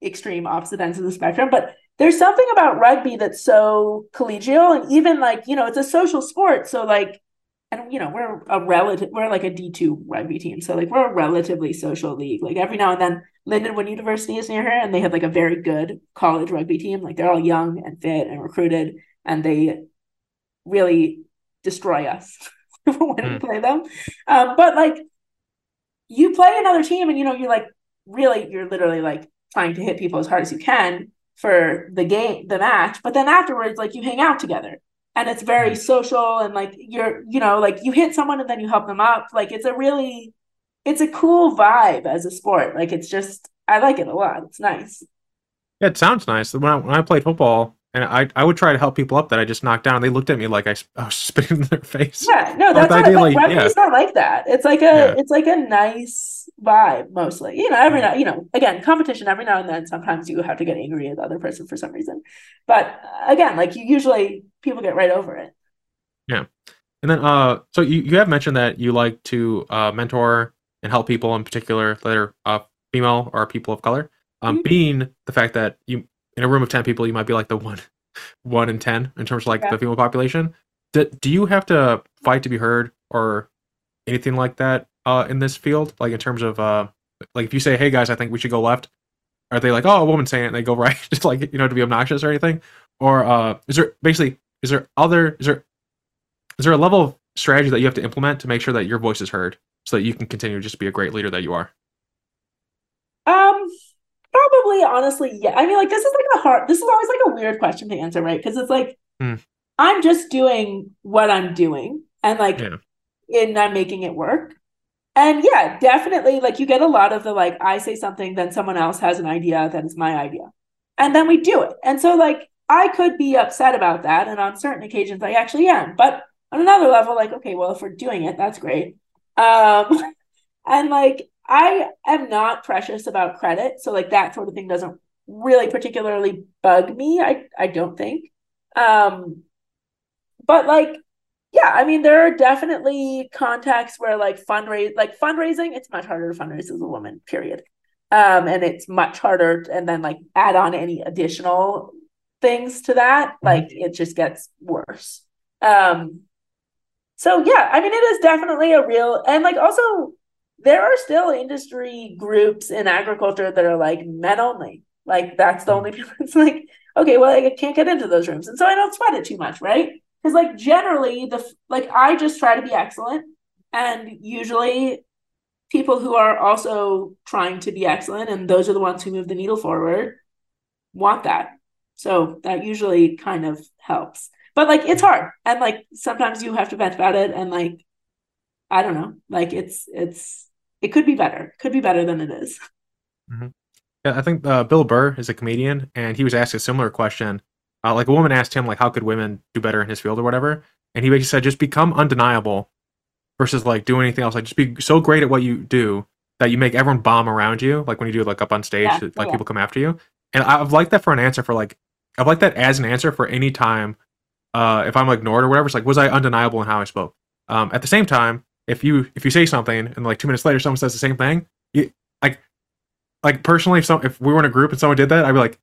extreme opposite ends of the spectrum, but there's something about rugby that's so collegial and even like you know it's a social sport. So like and you know we're a relative we're like a d2 rugby team so like we're a relatively social league like every now and then lindenwood university is near here and they have like a very good college rugby team like they're all young and fit and recruited and they really destroy us [laughs] when mm. we hmm. play them um, but like you play another team and you know you're like really you're literally like trying to hit people as hard as you can for the game the match but then afterwards like you hang out together. And it's very mm. social and like you're you know like you hit someone and then you help them up. Like it's a really it's a cool vibe as a sport. Like it's just i like it a lot. It's nice. It sounds nice. When I, when I played football and I, I would try to help people up that I just knocked down. They looked at me like I, [laughs] I was spitting in their face. Yeah, no, that's not, like, like yeah. not like that. It's like a yeah. it's like a nice vibe mostly. You know, every now you know, again, competition every now and then. Sometimes you have to get angry at the other person for some reason, but again, like you usually people get right over it. Yeah, and then uh, so you you have mentioned that you like to uh mentor and help people in particular that are uh female or people of color. Um, mm-hmm. being the fact that you in a room of 10 people you might be like the one one in 10 in terms of like yeah. the female population. Do, do you have to fight to be heard or anything like that uh in this field? Like in terms of uh like if you say hey guys i think we should go left are they like oh a woman saying it and they go [laughs] right just like you know to be obnoxious or anything? Or uh is there basically is there other is there is there a level of strategy that you have to implement to make sure that your voice is heard so that you can continue to just be a great leader that you are? Um Probably, honestly, yeah. I mean, like, this is like a hard, this is always like a weird question to answer, right? Because it's like, mm. I'm just doing what I'm doing and like, yeah. and I'm making it work. And yeah, definitely, like, you get a lot of the like, I say something, then someone else has an idea that is my idea. And then we do it. And so, like, I could be upset about that. And on certain occasions, I actually am. But on another level, like, okay, well, if we're doing it, that's great. Um, [laughs] and like, I am not precious about credit, so like that sort of thing doesn't really particularly bug me. I I don't think. Um but like yeah, I mean there are definitely contexts where like fundraise like fundraising, it's much harder to fundraise as a woman, period. Um and it's much harder and then like add on any additional things to that, mm-hmm. like it just gets worse. Um so yeah, I mean it is definitely a real and like also there are still industry groups in agriculture that are like men only. Like that's the only people. [laughs] It's like okay, well I can't get into those rooms, and so I don't sweat it too much, right? Because like generally the like I just try to be excellent, and usually people who are also trying to be excellent, and those are the ones who move the needle forward, want that. So that usually kind of helps. But like it's hard, and like sometimes you have to vent about it, and like I don't know, like it's it's it could be better. It Could be better than it is. Mm-hmm. Yeah, I think uh, Bill Burr is a comedian, and he was asked a similar question. Uh, like a woman asked him, like, how could women do better in his field or whatever, and he basically said, just become undeniable, versus like do anything else. Like just be so great at what you do that you make everyone bomb around you. Like when you do like up on stage, yeah, like yeah. people come after you. And I've liked that for an answer for like I've liked that as an answer for any time. Uh, if I'm ignored or whatever, it's like was I undeniable in how I spoke? Um, at the same time, if you if you say something and like two minutes later someone says the same thing, you, like like personally, if some if we were in a group and someone did that, I'd be like,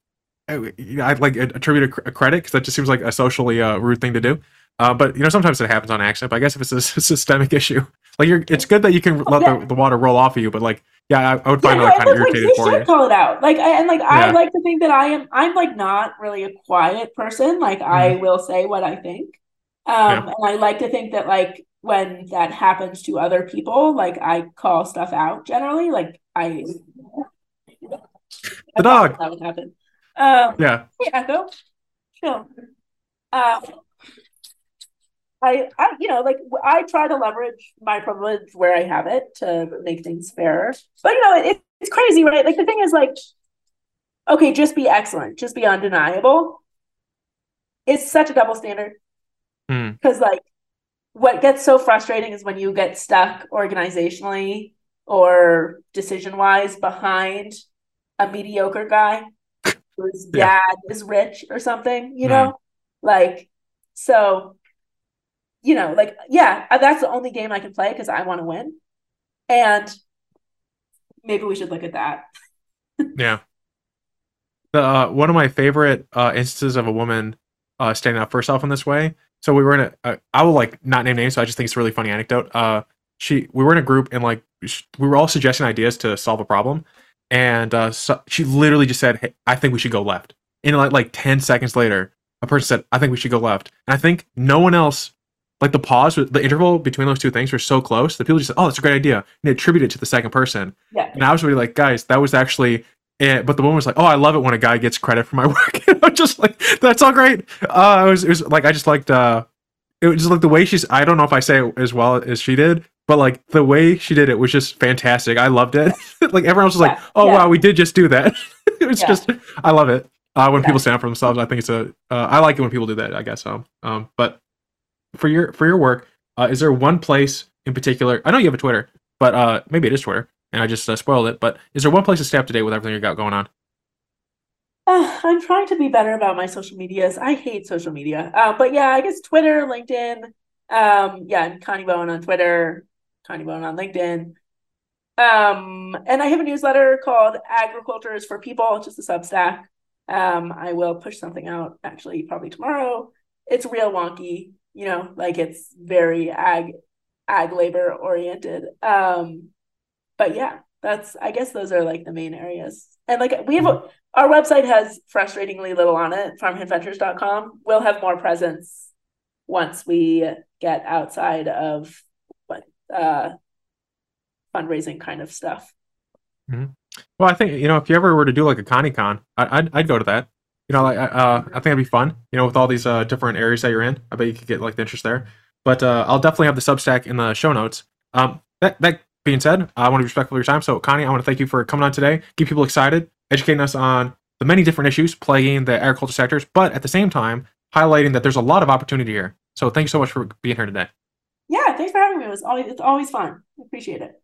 I'd like attribute a, credit because that just seems like a socially uh, rude thing to do. Uh, but you know, sometimes it happens on accident. But I guess if it's a, [laughs] systemic issue, like you're. It's good that you can let yeah. the, the water roll off of you, but like, yeah, I, I would find yeah, no, it kind of irritating like, for you. Call it out, like, I, and like I like to think that I am. I'm like not really a quiet person. Like mm-hmm. I will say what I think, um, and I like to think that like when that happens to other people, like I call stuff out generally. Like I the dog that would happen. Um, yeah. Hey, Echo. Chill. Uh, I, I, you know, like I try to leverage my privilege where I have it to make things fairer. But you know, it, it's crazy, right? Like the thing is, like, okay, just be excellent, just be undeniable. It's such a double standard because, mm. like, what gets so frustrating is when you get stuck organizationally or decision wise behind a mediocre guy whose yeah. dad is rich or something, you know? Mm. Like, so, you know, like, yeah, uh, that's the only game I can play because I want to win. And maybe we should look at that. [laughs] yeah. The, uh, one of my favorite uh, instances of a woman uh, standing up for herself in this way. So we were in a. Uh, I will like not name names, so I just think it's a really funny anecdote. Uh, she, we were in a group and like we were all suggesting ideas to solve a problem, and uh, so she literally just said, "Hey, I think we should go left." And like like ten seconds later, a person said, "I think we should go left," and I think no one else, like the pause, the interval between those two things were so close that people just said, "Oh, that's a great idea," and they attributed it to the second person. Yeah. And I was really like, guys, that was actually. It. But the woman was like, "Oh, I love it when a guy gets credit for my [laughs] work." I'm just like, "That's all great." Uh, it was, it was like I just liked. uh it was just like the way she's. I don't know if I say it as well as she did, but like the way she did it was just fantastic. I loved it. [laughs] like everyone else was yeah, like, "Oh yeah. wow, we did just do that." [laughs] it was yeah. just, I love it. Uh, when people stand up for themselves, I think it's a. Uh, I like it when people do that. I guess so. Um, but for your for your work, uh, is there one place in particular? I know you have a Twitter, but uh, maybe it is Twitter, and I just uh, spoiled it. But is there one place to stay up to date with everything you got going on? Uh, I'm trying to be better about my social medias. I hate social media, uh, but yeah, I guess Twitter, LinkedIn. Um, yeah, and Connie Bowen on Twitter, Connie Bowen on LinkedIn. Um, and I have a newsletter called Agriculture is for People, just a Substack. Um, I will push something out actually probably tomorrow. It's real wonky, you know, like it's very ag ag labor oriented. Um, but yeah, that's I guess those are like the main areas. And like we have a, our website has frustratingly little on it, farmhandventures.com. We'll have more presence once we get outside of uh, fundraising kind of stuff. Mm-hmm. Well, I think you know if you ever were to do like a ConnieCon, I, I'd I'd go to that. You know, like uh, I think it'd be fun. You know, with all these uh, different areas that you're in, I bet you could get like the interest there. But uh, I'll definitely have the Substack in the show notes. Um, that that being said, I want to be respectful of your time. So, Connie, I want to thank you for coming on today, keep people excited, educating us on the many different issues plaguing the agriculture sectors, but at the same time highlighting that there's a lot of opportunity here. So, thank you so much for being here today. Yeah, thanks for having me. It was always it's always fun. Appreciate it.